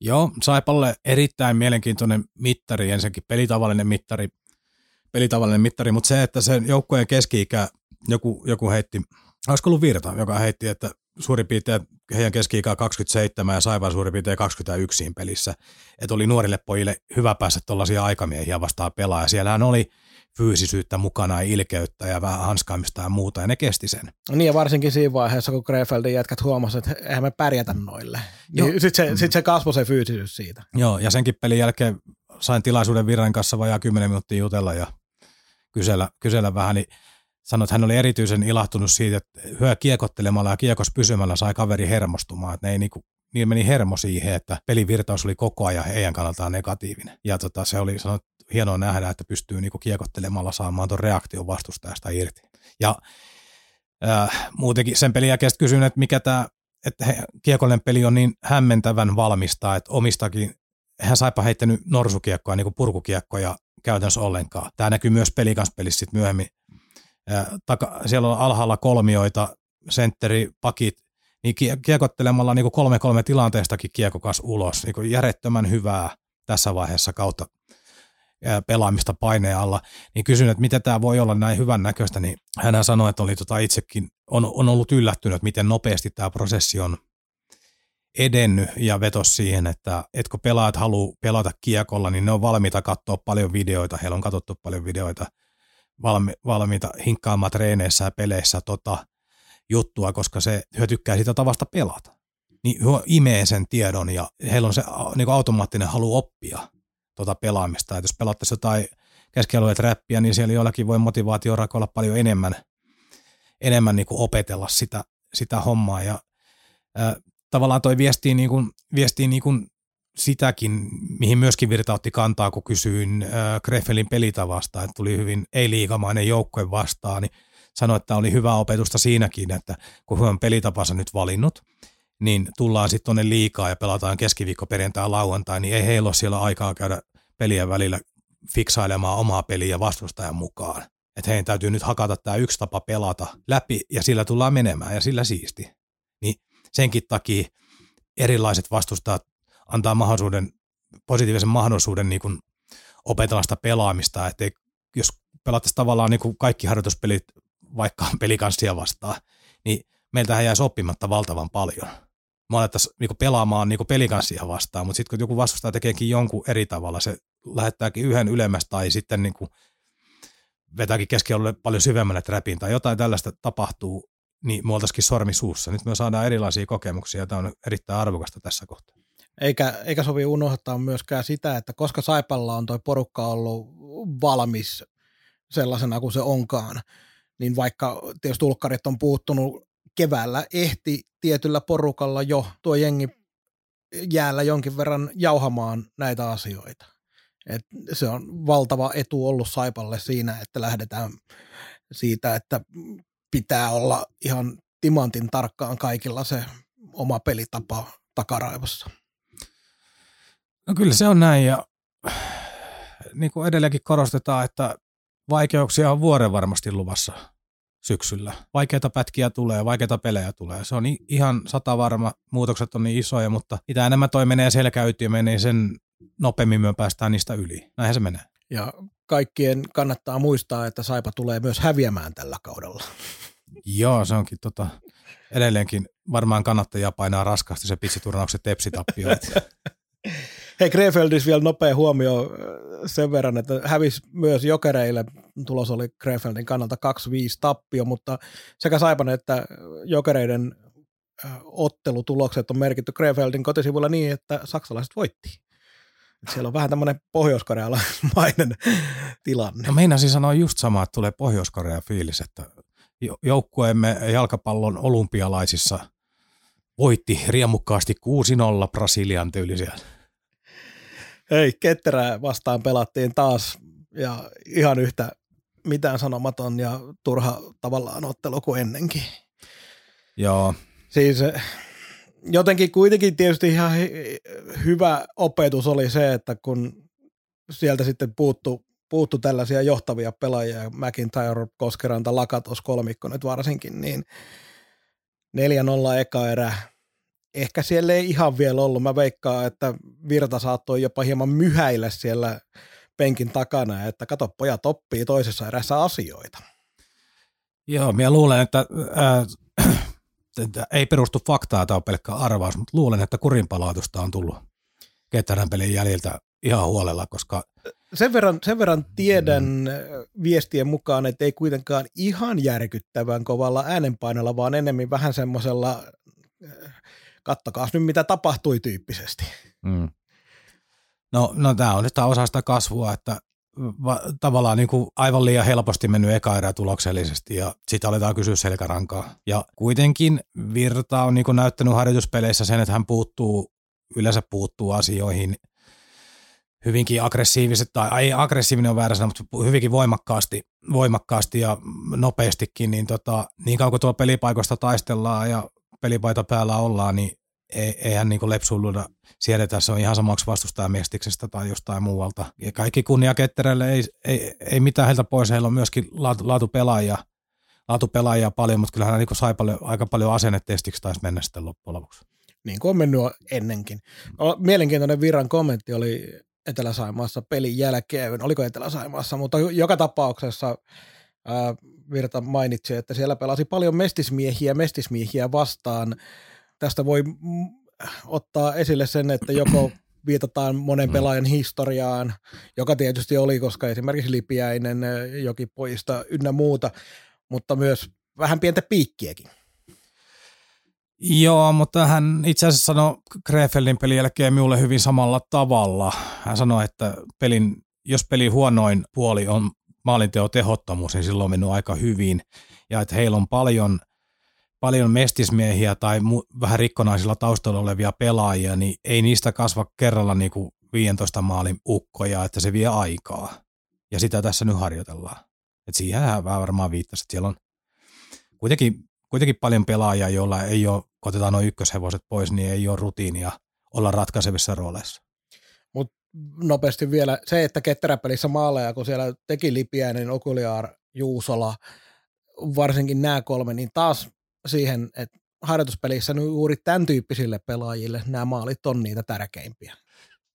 Joo, Saipalle erittäin mielenkiintoinen mittari, ensinnäkin pelitavallinen mittari, pelitavallinen mittari, mutta se, että sen joukkojen keski-ikä, joku, joku heitti – olisiko ollut Virta, joka heitti, että suurin piirtein heidän keski 27 ja Saivan suurin piirtein 21 pelissä. Että oli nuorille pojille hyvä päästä tuollaisia aikamiehiä vastaan pelaa. Ja siellähän oli fyysisyyttä mukana ja ilkeyttä ja vähän hanskaamista ja muuta, ja ne kesti sen. Niin ja varsinkin siinä vaiheessa, kun Grefeldin jätkät huomasivat, että eihän me pärjätä noille. Niin sitten se, sit se kasvoi se fyysisyys siitä. Joo, ja senkin pelin jälkeen sain tilaisuuden Virran kanssa vajaa 10 minuuttia jutella ja kysellä, kysellä vähän, niin sanoi, että hän oli erityisen ilahtunut siitä, että hyö kiekottelemalla ja kiekos pysymällä sai kaveri hermostumaan. Että ne ei niinku, niin meni hermo siihen, että pelivirtaus oli koko ajan heidän kannaltaan negatiivinen. Ja tota, se oli sanonut, hienoa nähdä, että pystyy niinku kiekottelemalla saamaan tuon reaktion vastustajasta irti. Ja äh, muutenkin sen pelin jälkeen kysyin, että mikä tämä, että he, kiekollinen peli on niin hämmentävän valmista, että omistakin, hän saipa heittänyt norsukiekkoa, niin kuin purkukiekkoja käytännössä ollenkaan. Tämä näkyy myös pelikanspelissä sitten myöhemmin taka, siellä on alhaalla kolmioita, sentteri, pakit, niin kiekottelemalla niin kolme kolme tilanteestakin kiekokas ulos. Niin järjettömän hyvää tässä vaiheessa kautta pelaamista paineen alla, niin kysyn, että miten tämä voi olla näin hyvän näköistä, niin hän sanoi, että oli tota itsekin, on, on ollut yllättynyt, miten nopeasti tämä prosessi on edennyt ja vetos siihen, että, että kun pelaajat haluaa pelata kiekolla, niin ne on valmiita katsoa paljon videoita, heillä on katsottu paljon videoita – valmi, valmiita hinkkaamaan treeneissä ja peleissä tota juttua, koska se hyötykkää sitä tavasta pelata. Niin he imee sen tiedon ja heillä on se niin automaattinen halu oppia tota pelaamista. Et jos pelattaisiin jotain keskialueet räppiä, niin siellä jollakin voi motivaatio olla paljon enemmän, enemmän niin kuin opetella sitä, sitä hommaa. Ja, ää, tavallaan toi viestii, niin kuin, viestii niin kuin sitäkin, mihin myöskin Virta otti kantaa, kun kysyin äh, Greffelin pelitavasta, että tuli hyvin ei-liigamainen joukkue vastaan, niin sanoi, että oli hyvä opetusta siinäkin, että kun on pelitapansa nyt valinnut, niin tullaan sitten tuonne liikaa ja pelataan keskiviikko, perjantai, lauantai, niin ei heillä ole siellä aikaa käydä pelien välillä fiksailemaan omaa peliä vastustajan mukaan. Että heidän täytyy nyt hakata tämä yksi tapa pelata läpi ja sillä tullaan menemään ja sillä siisti. Niin senkin takia erilaiset vastustajat antaa mahdollisuuden, positiivisen mahdollisuuden niin kuin opetella sitä pelaamista, että jos pelattaisiin tavallaan niin kuin kaikki harjoituspelit vaikka pelikanssia vastaan, niin meiltähän jäisi oppimatta valtavan paljon. Me alettaisiin niin pelaamaan niin pelikanssia vastaan, mutta sitten kun joku vastustaja tekeekin jonkun eri tavalla, se lähettääkin yhden ylemmäs tai sitten niin kuin vetääkin keskialueelle paljon syvemmälle trappiin tai jotain tällaista tapahtuu, niin me oltaisikin sormi suussa. Nyt me saadaan erilaisia kokemuksia ja tämä on erittäin arvokasta tässä kohtaa. Eikä, eikä sovi unohtaa myöskään sitä, että koska Saipalla on tuo porukka ollut valmis sellaisena kuin se onkaan, niin vaikka tietysti tulkkarit on puuttunut keväällä, ehti tietyllä porukalla jo tuo jengi jäällä jonkin verran jauhamaan näitä asioita. Et se on valtava etu ollut Saipalle siinä, että lähdetään siitä, että pitää olla ihan timantin tarkkaan kaikilla se oma pelitapa takaraivossa. No kyllä se on näin ja niin kuin edelleenkin korostetaan, että vaikeuksia on vuoren varmasti luvassa syksyllä. Vaikeita pätkiä tulee, vaikeita pelejä tulee. Se on ihan sata varma, muutokset on niin isoja, mutta mitä enemmän toi menee selkäytimeen, niin sen nopeammin me päästään niistä yli. Näinhän se menee. Ja kaikkien kannattaa muistaa, että Saipa tulee myös häviämään tällä kaudella. Joo, se onkin tota, edelleenkin varmaan kannattajia painaa raskaasti se pitsiturnauksen tepsitappio. Hei Krefeldis vielä nopea huomio äh, sen verran, että hävisi myös jokereille. Tulos oli Krefeldin kannalta 2-5 tappio, mutta sekä Saipan että jokereiden äh, ottelutulokset on merkitty Krefeldin kotisivuilla niin, että saksalaiset voitti. Siellä on vähän tämmöinen pohjoiskorealaismainen tilanne. No meinasin sanoa just sama, että tulee Pohjois-Korea fiilis, että joukkueemme jalkapallon olympialaisissa voitti riemukkaasti 6-0 Brasilian tyylisiä. Hei, ketterää vastaan pelattiin taas ja ihan yhtä mitään sanomaton ja turha tavallaan ottelu kuin ennenkin. Joo. Siis eh, jotenkin kuitenkin tietysti ihan hyvä opetus oli se, että kun sieltä sitten puuttu, puuttu tällaisia johtavia pelaajia, McIntyre, Koskeranta, Lakatos, kolmikko nyt varsinkin, niin 4-0 eka erä, ehkä siellä ei ihan vielä ollut. Mä veikkaan, että Virta saattoi jopa hieman myhäillä siellä penkin takana, että kato, pojat oppii toisessa erässä asioita. Joo, minä luulen, että äh, ei perustu faktaa, tämä on pelkkä arvaus, mutta luulen, että kurinpalautusta on tullut ketärän pelin jäljiltä ihan huolella, koska... Sen verran, sen verran tiedän mm. viestien mukaan, että ei kuitenkaan ihan järkyttävän kovalla äänenpainolla, vaan enemmän vähän semmoisella kattokaa nyt mitä tapahtui tyyppisesti. Mm. No, no tämä on nyt osa sitä kasvua, että va, tavallaan niin kuin aivan liian helposti mennyt eka erä tuloksellisesti ja sitten aletaan kysyä selkärankaa. Ja kuitenkin Virta on niin kuin näyttänyt harjoituspeleissä sen, että hän puuttuu, yleensä puuttuu asioihin hyvinkin aggressiiviset, tai ei aggressiivinen on väärä sana, mutta hyvinkin voimakkaasti, voimakkaasti ja nopeastikin, niin tota, niin kauan kuin tuo pelipaikoista taistellaan ja pelipaita päällä ollaan, niin eihän niin lepsuiluda siedetä, se on ihan samaksi vastustaja Mestiksestä tai jostain muualta. Ja kaikki kunnia Ketterälle, ei, ei, ei mitään heiltä pois, heillä on myöskin laatu, laatu pelaajia, paljon, mutta kyllähän niin sai paljon, aika paljon asennetestiksi taisi mennä sitten loppujen lopuksi. Niin kuin on mennyt ennenkin. Mielenkiintoinen Virran kommentti oli Etelä-Saimaassa pelin jälkeen, oliko Etelä-Saimaassa, mutta joka tapauksessa ää, Virta mainitsi, että siellä pelasi paljon mestismiehiä mestismiehiä vastaan. Tästä voi ottaa esille sen, että joko viitataan monen mm. pelaajan historiaan, joka tietysti oli, koska esimerkiksi Lipiäinen, Jokipoista ynnä muuta, mutta myös vähän pientä piikkiäkin. Joo, mutta hän itse asiassa sanoi Krefeldin pelin jälkeen minulle hyvin samalla tavalla. Hän sanoi, että pelin, jos peli huonoin puoli on maalinteo tehottomuus, niin silloin on mennyt aika hyvin. Ja että heillä on paljon, paljon mestismiehiä tai mu- vähän rikkonaisilla taustalla olevia pelaajia, niin ei niistä kasva kerralla niin kuin 15 maalin ukkoja, että se vie aikaa. Ja sitä tässä nyt harjoitellaan. Et siihen hän varmaan viittasi, että siellä on kuitenkin, kuitenkin paljon pelaajia, joilla ei ole, kun otetaan nuo ykköshevoset pois, niin ei ole rutiinia olla ratkaisevissa rooleissa nopeasti vielä se, että ketteräpelissä maaleja, kun siellä teki Lipiäinen, Okuliar, Juusola, varsinkin nämä kolme, niin taas siihen, että harjoituspelissä nyt juuri tämän tyyppisille pelaajille nämä maalit on niitä tärkeimpiä.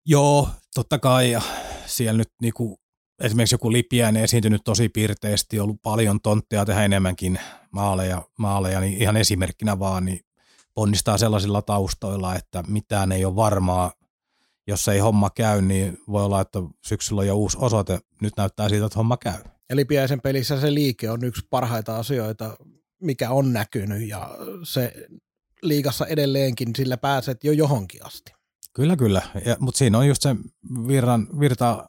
Joo, totta kai. Ja siellä nyt niinku, esimerkiksi joku Lipiäinen esiintynyt tosi piirteesti, ollut paljon tontteja tehdä enemmänkin maaleja, maaleja niin ihan esimerkkinä vaan, niin ponnistaa sellaisilla taustoilla, että mitään ei ole varmaa jos ei homma käy, niin voi olla, että syksyllä on jo uusi osoite. Nyt näyttää siitä, että homma käy. Eli Piäisen pelissä se liike on yksi parhaita asioita, mikä on näkynyt ja se liigassa edelleenkin sillä pääset jo johonkin asti. Kyllä, kyllä. Mutta siinä on just se virran, virta,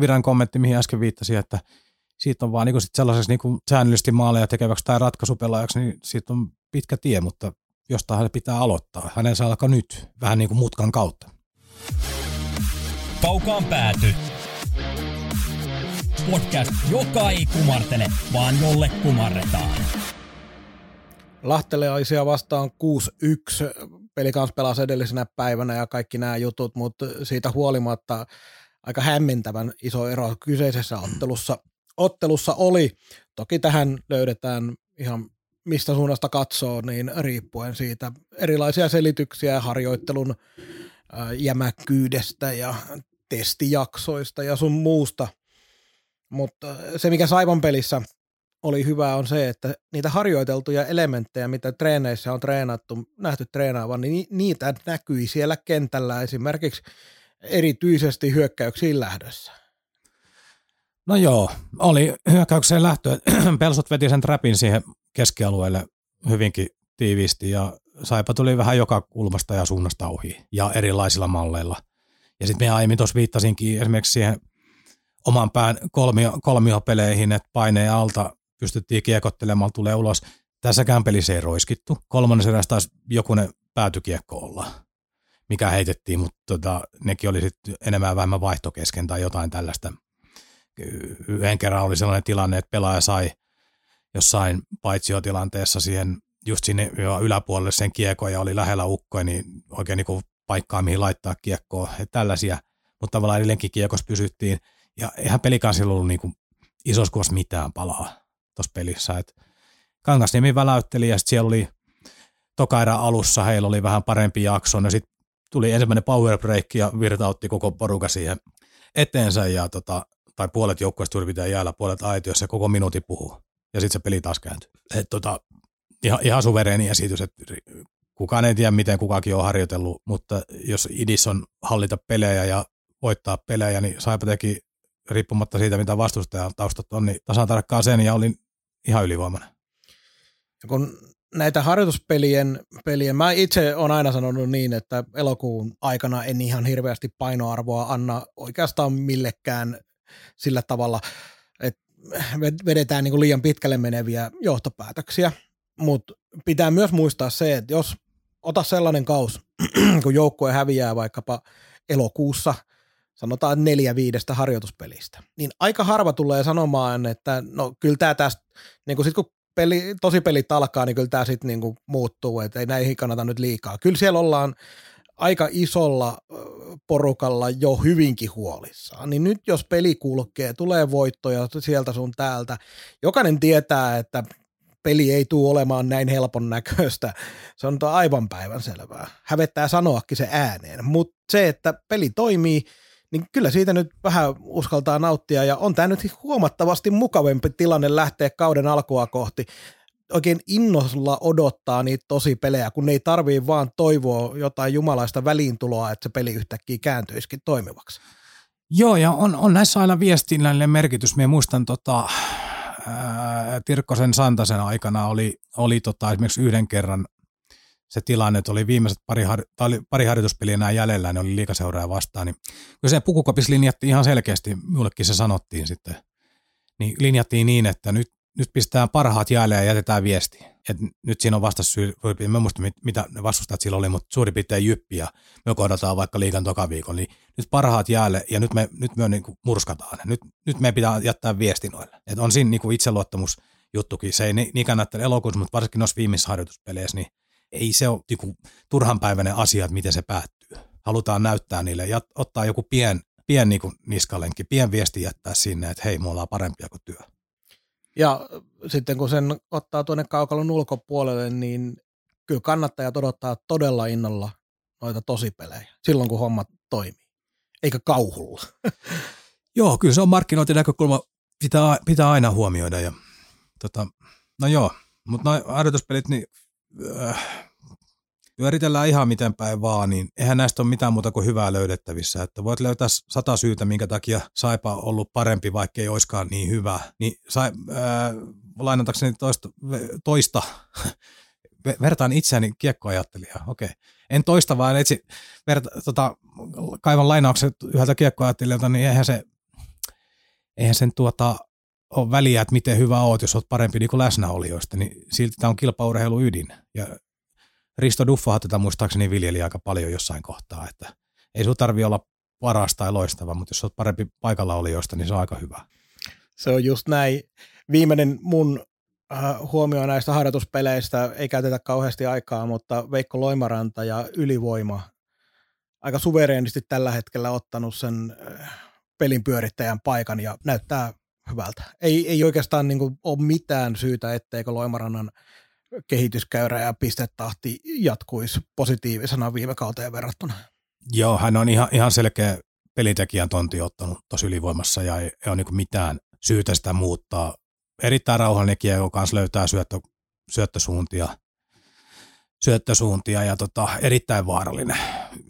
virran kommentti, mihin äsken viittasin, että siitä on vaan niin sit sellaiseksi niin säännöllisesti maaleja tekeväksi tai ratkaisupelaajaksi, niin siitä on pitkä tie, mutta jostain hän pitää aloittaa. Hänen saa alkaa nyt, vähän niin kuin mutkan kautta. Kaukaan pääty. Podcast, joka ei kumartele, vaan jolle kumarretaan. Lahteleaisia vastaan 6-1. Peli kanssa pelasi edellisenä päivänä ja kaikki nämä jutut, mutta siitä huolimatta aika hämmentävän iso ero kyseisessä ottelussa ottelussa oli. Toki tähän löydetään ihan mistä suunnasta katsoo, niin riippuen siitä erilaisia selityksiä harjoittelun jämäkkyydestä ja testijaksoista ja sun muusta. Mutta se, mikä Saivan pelissä oli hyvä, on se, että niitä harjoiteltuja elementtejä, mitä treeneissä on treenattu, nähty treenaavan, niin niitä näkyi siellä kentällä esimerkiksi erityisesti hyökkäyksiin lähdössä. No joo, oli hyökkäykseen lähtö. Pelsot veti sen trapin siihen keskialueelle hyvinkin tiiviisti ja Saipa tuli vähän joka kulmasta ja suunnasta ohi ja erilaisilla malleilla. Ja sitten me aiemmin tuossa viittasinkin esimerkiksi siihen oman pään kolmio, kolmiopeleihin, että paineen alta pystyttiin kiekottelemaan, tulee ulos. Tässäkään pelissä ei roiskittu. Kolmannessa erässä taas jokunen päätykiekko olla, mikä heitettiin, mutta tota, nekin oli sitten enemmän vähemmän vaihtokesken tai jotain tällaista. Yhden kerran oli sellainen tilanne, että pelaaja sai jossain paitsiotilanteessa siihen just sinne yläpuolelle sen kiekon ja oli lähellä ukkoja, niin oikein niin paikkaa, mihin laittaa kiekkoa. Ja tällaisia, mutta tavallaan edelleenkin kiekos pysyttiin. Ja eihän pelikaan ollut niin isossa kuvassa mitään palaa tuossa pelissä. Et Kangasniemi väläytteli ja sitten siellä oli toka alussa, heillä oli vähän parempi jakso. Ja sitten tuli ensimmäinen power break ja virtautti koko poruka siihen eteensä ja tota, tai puolet joukkueesta tuli pitää jäällä, puolet aitiossa ja koko minuutti puhuu. Ja sitten se peli taas kääntyi. Et tota, ihan, ihan suvereeni esitys, että kukaan ei tiedä, miten kukakin on harjoitellut, mutta jos idis on hallita pelejä ja voittaa pelejä, niin Saipa teki riippumatta siitä, mitä vastustajan taustat on, niin tasan tarkkaan sen ja olin ihan ylivoimainen. Ja kun näitä harjoituspelien, pelien, mä itse olen aina sanonut niin, että elokuun aikana en ihan hirveästi painoarvoa anna oikeastaan millekään sillä tavalla, että vedetään niin kuin liian pitkälle meneviä johtopäätöksiä, mutta pitää myös muistaa se, että jos ota sellainen kaus, kun joukkue häviää vaikkapa elokuussa, sanotaan neljä viidestä harjoituspelistä, niin aika harva tulee sanomaan, että no kyllä tämä tästä, niin kuin sit kun peli, tosi pelit alkaa, niin kyllä tämä sitten niin muuttuu, että ei näihin kannata nyt liikaa. Kyllä siellä ollaan aika isolla porukalla jo hyvinkin huolissaan. Niin nyt jos peli kulkee, tulee voittoja sieltä sun täältä, jokainen tietää, että peli ei tule olemaan näin helpon näköistä. Se on aivan päivän selvää. Hävettää sanoakin se ääneen, mutta se, että peli toimii, niin kyllä siitä nyt vähän uskaltaa nauttia ja on tämä nyt huomattavasti mukavempi tilanne lähteä kauden alkua kohti oikein innolla odottaa niitä tosi pelejä, kun ei tarvii vaan toivoa jotain jumalaista väliintuloa, että se peli yhtäkkiä kääntyisikin toimivaksi. Joo, ja on, on näissä aina viestinnällinen merkitys. Minä muistan tota, Tirkkosen Santasen aikana oli, oli tota, esimerkiksi yhden kerran se tilanne, että oli viimeiset pari, har, oli pari harjoituspeliä enää jäljellä, ne oli liikaseuraa vastaan, niin kun se pukukopis linjattiin ihan selkeästi, minullekin se sanottiin sitten, niin linjattiin niin, että nyt nyt pistetään parhaat jäälle ja jätetään viesti. Et nyt siinä on vastasyy, mä muista mitä ne vastustajat sillä oli, mutta suurin piirtein jyppi ja me kohdataan vaikka liikan toka viikon, niin nyt parhaat jäälle ja nyt me, nyt me niinku murskataan. Nyt, nyt me pitää jättää viesti noille. Et on siinä niinku itseluottamus juttukin. Se ei niin kannattele elokuussa, mutta varsinkin noissa viimeisissä harjoituspeleissä, niin ei se ole niinku turhanpäiväinen asia, että miten se päättyy. Halutaan näyttää niille ja ottaa joku pien, pien niinku niskalenki, pien viesti jättää sinne, että hei, me ollaan parempia kuin työ. Ja sitten kun sen ottaa tuonne kaukalon ulkopuolelle, niin kyllä kannattajat odottaa todella innolla noita tosipelejä silloin, kun homma toimii, eikä kauhulla. Joo, kyllä se on markkinointinäkökulma, pitää, pitää aina huomioida. Ja, tota, no joo, mutta noin harjoituspelit, niin äh, pyöritellään ihan miten päin vaan, niin eihän näistä ole mitään muuta kuin hyvää löydettävissä. Että voit löytää sata syytä, minkä takia Saipa on ollut parempi, vaikka ei olisikaan niin hyvä. Niin sai, ää, lainatakseni toista, toista vertaan itseäni kiekkoajattelijaa. Okei. En toista, vaan etsi, verta, tota, kaivan lainaukset yhdeltä kiekkoajattelijalta, niin eihän se, eihän sen tuota, ole väliä, että miten hyvä oot, jos olet parempi niin kuin läsnäolijoista, niin silti tämä on kilpaurheilu ydin. Ja Risto Duffahan tätä muistaakseni viljeli aika paljon jossain kohtaa, että ei sun tarvi olla paras tai loistava, mutta jos olet parempi paikalla olijoista, niin se on aika hyvä. Se on just näin. Viimeinen mun äh, huomio näistä harjoituspeleistä, ei käytetä kauheasti aikaa, mutta Veikko Loimaranta ja Ylivoima aika suvereenisti tällä hetkellä ottanut sen äh, pelin pyörittäjän paikan ja näyttää hyvältä. Ei, ei oikeastaan niin kuin, ole mitään syytä, etteikö Loimarannan kehityskäyrä ja pistetahti jatkuisi positiivisena viime kauteen verrattuna. Joo, hän on ihan, ihan selkeä pelitekijän tonti ottanut tosi ylivoimassa ja ei, ei ole niin mitään syytä sitä muuttaa. Erittäin rauhallinen kiekko kanssa löytää syöttö, syöttösuuntia, syöttösuuntia ja tota, erittäin vaarallinen,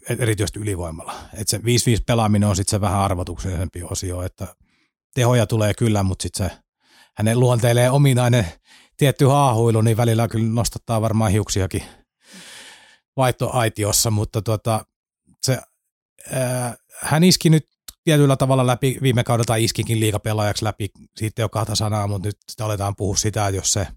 erityisesti ylivoimalla. Et se 5-5 pelaaminen on sitten se vähän arvotuksellisempi osio, että tehoja tulee kyllä, mutta sitten se hänen luonteelleen ominainen tietty haahuilu, niin välillä kyllä nostattaa varmaan hiuksiakin vaihtoaitiossa, mutta tota, se, ää, hän iski nyt tietyllä tavalla läpi viime kaudella iskikin liikapelaajaksi läpi, siitä jo kahta sanaa, mutta nyt sitä aletaan puhua sitä, että jos se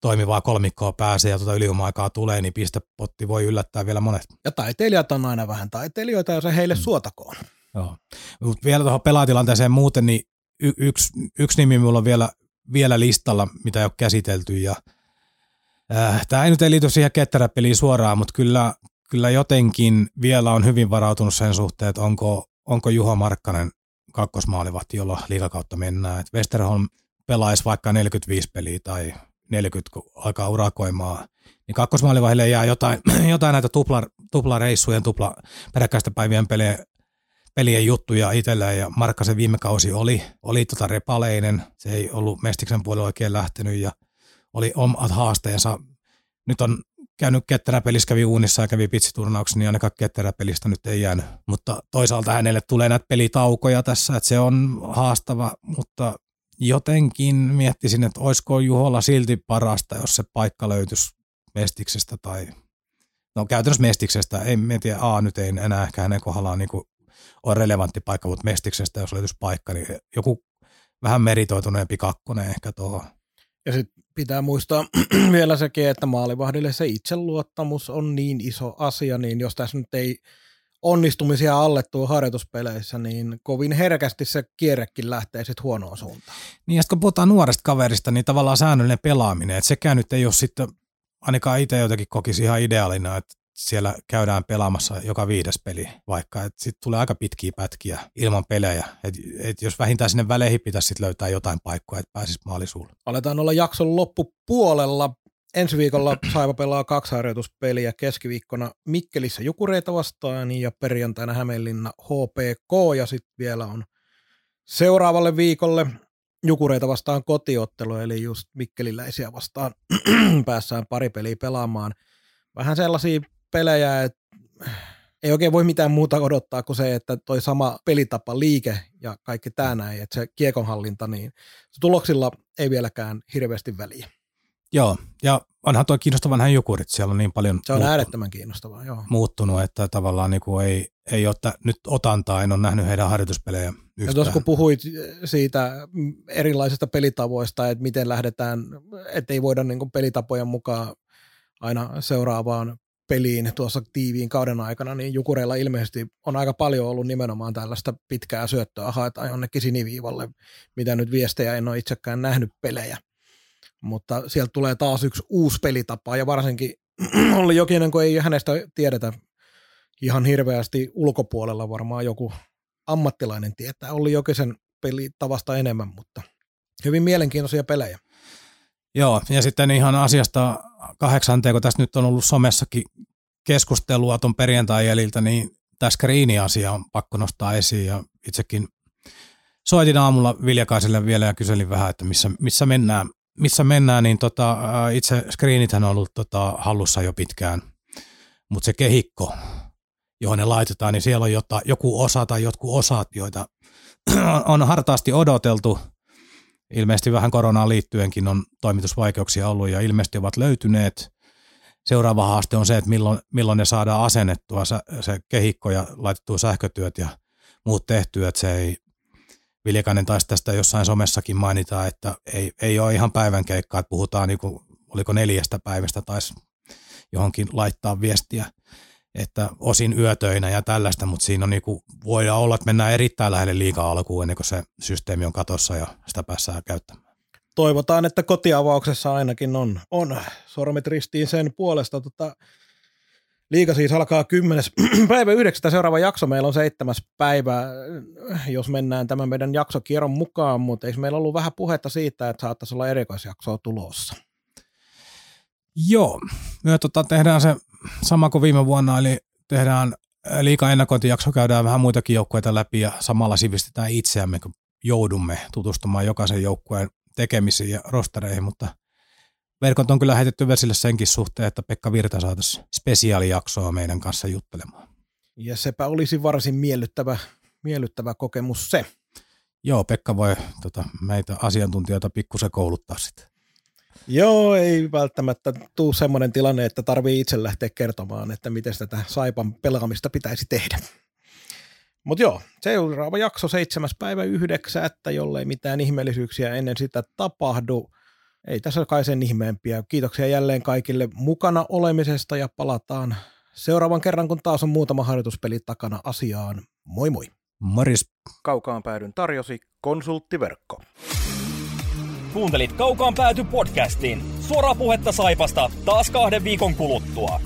toimivaa kolmikkoa pääsee ja tuota ylivoima-aikaa tulee, niin pistepotti voi yllättää vielä monet. Ja taiteilijat on aina vähän taiteilijoita, ja se heille mm. suotakoon. Joo. Mut vielä tuohon pelaatilanteeseen muuten, niin y- yksi, yksi nimi minulla on vielä, vielä listalla, mitä ei ole käsitelty, ja äh, tämä ei nyt liity siihen ketteräpeliin suoraan, mutta kyllä, kyllä jotenkin vielä on hyvin varautunut sen suhteen, että onko, onko Juho Markkanen kakkosmaalivahti, jolla liikakautta mennään. Et Westerholm pelaisi vaikka 45 peliä tai 40, kun alkaa urakoimaan, niin kakkosmaalivahille jää jotain, jotain näitä tupla, tuplareissujen, tupla peräkkäistä päivien pelejä, pelien juttuja itselleen ja Markkasen viime kausi oli, oli tota repaleinen, se ei ollut Mestiksen puolella oikein lähtenyt ja oli omat haasteensa. Nyt on käynyt ketteräpelissä, kävi uunissa ja kävi pitsiturnauksessa, niin ainakaan ketteräpelistä nyt ei jäänyt. Mutta toisaalta hänelle tulee näitä pelitaukoja tässä, että se on haastava, mutta jotenkin miettisin, että olisiko Juholla silti parasta, jos se paikka löytyisi Mestiksestä tai no käytännössä Mestiksestä, ei tiedä, A nyt ei enää ehkä hänen kohdallaan niin ole relevantti paikka, mutta Mestiksestä, jos löytyisi paikka, niin joku vähän meritoituneempi kakkonen ehkä tuohon. Ja sitten pitää muistaa vielä sekin, että maalivahdille se itseluottamus on niin iso asia, niin jos tässä nyt ei onnistumisia allettua harjoituspeleissä, niin kovin herkästi se kierrekin lähtee sitten huonoon suuntaan. Niin ja kun puhutaan nuoresta kaverista, niin tavallaan säännöllinen pelaaminen, että sekään nyt ei ole sitten, ainakaan itse jotenkin kokisi ihan ideaalina, että siellä käydään pelaamassa joka viides peli vaikka, sitten tulee aika pitkiä pätkiä ilman pelejä, että et jos vähintään sinne väleihin pitäisi sit löytää jotain paikkoja, että pääsisi maalisuulle. Aletaan olla jakson loppupuolella. Ensi viikolla Saiva pelaa kaksi harjoituspeliä keskiviikkona Mikkelissä Jukureita vastaan ja perjantaina Hämeenlinna HPK ja sitten vielä on seuraavalle viikolle Jukureita vastaan kotiottelu, eli just Mikkeliläisiä vastaan päässään pari peliä pelaamaan. Vähän sellaisia pelejä, että ei oikein voi mitään muuta odottaa kuin se, että toi sama pelitapa, liike ja kaikki tämä näin, että se kiekonhallinta, niin tuloksilla ei vieläkään hirveästi väliä. Joo, ja onhan tuo kiinnostava nähdä Jukurit, siellä on niin paljon Se on muuttunut, äärettömän kiinnostavaa, joo. muuttunut, että tavallaan niin kuin ei, ei ole nyt otantaa, en ole nähnyt heidän harjoituspelejä yhtään. Ja tuossa kun puhuit siitä erilaisista pelitavoista, että miten lähdetään, että ei voida niin kuin pelitapojen mukaan aina seuraavaan peliin tuossa tiiviin kauden aikana, niin Jukureilla ilmeisesti on aika paljon ollut nimenomaan tällaista pitkää syöttöä haetaan jonnekin siniviivalle, mitä nyt viestejä en ole itsekään nähnyt pelejä. Mutta sieltä tulee taas yksi uusi pelitapa ja varsinkin Olli Jokinen, kun ei hänestä tiedetä ihan hirveästi ulkopuolella varmaan joku ammattilainen tietää. Olli Jokisen pelitavasta enemmän, mutta hyvin mielenkiintoisia pelejä. Joo, ja sitten ihan asiasta kahdeksanteen, kun tässä nyt on ollut somessakin keskustelua tuon perjantai jäljiltä, niin tämä screeni-asia on pakko nostaa esiin ja itsekin soitin aamulla Viljakaiselle vielä ja kyselin vähän, että missä, missä mennään, missä mennään, niin tota, itse screenithän on ollut tota, hallussa jo pitkään, mutta se kehikko, johon ne laitetaan, niin siellä on jota, joku osa tai jotkut osat, joita on hartaasti odoteltu. Ilmeisesti vähän koronaan liittyenkin on toimitusvaikeuksia ollut ja ilmeisesti ovat löytyneet. Seuraava haaste on se, että milloin, milloin ne saadaan asennettua se, se kehikko ja laitettua sähkötyöt ja muut tehtyä, että se ei, Viljakainen taisi tästä jossain somessakin mainita, että ei, ei ole ihan päivän keikkaa, että puhutaan niin kuin, oliko neljästä päivästä taisi johonkin laittaa viestiä, että osin yötöinä ja tällaista, mutta siinä on niin kuin, voidaan olla, että mennään erittäin lähelle liikaa alkuun ennen kuin se systeemi on katossa ja sitä päässään käyttämään. Toivotaan, että kotiavauksessa ainakin on, on sormet ristiin sen puolesta. Tota, Liiga siis alkaa 10. päivä 9. Seuraava jakso meillä on seitsemäs päivä, jos mennään tämän meidän jaksokierron mukaan, mutta eikö meillä ollut vähän puhetta siitä, että saattaisi olla erikoisjaksoa tulossa? Joo, me tota, tehdään se sama kuin viime vuonna, eli tehdään liika ennakointijakso, käydään vähän muitakin joukkueita läpi ja samalla sivistetään itseämme, kun joudumme tutustumaan jokaisen joukkueen tekemisiin ja rostereihin, mutta verkot on kyllä heitetty vesille senkin suhteen, että Pekka Virta saataisiin spesiaalijaksoa meidän kanssa juttelemaan. Ja sepä olisi varsin miellyttävä, miellyttävä kokemus se. Joo, Pekka voi tota, meitä asiantuntijoita pikkusen kouluttaa sitten. Joo, ei välttämättä tule semmoinen tilanne, että tarvii itse lähteä kertomaan, että miten tätä Saipan pelaamista pitäisi tehdä. Mutta joo, seuraava jakso 7. päivä 9. jollei mitään ihmeellisyyksiä ennen sitä tapahdu. Ei tässä kai sen ihmeempiä. Kiitoksia jälleen kaikille mukana olemisesta ja palataan seuraavan kerran, kun taas on muutama harjoituspeli takana asiaan. Moi moi! Morjes! Kaukaan päädyn tarjosi konsulttiverkko. Kuuntelit Kaukaan pääty podcastin. Suoraa puhetta Saipasta taas kahden viikon kuluttua.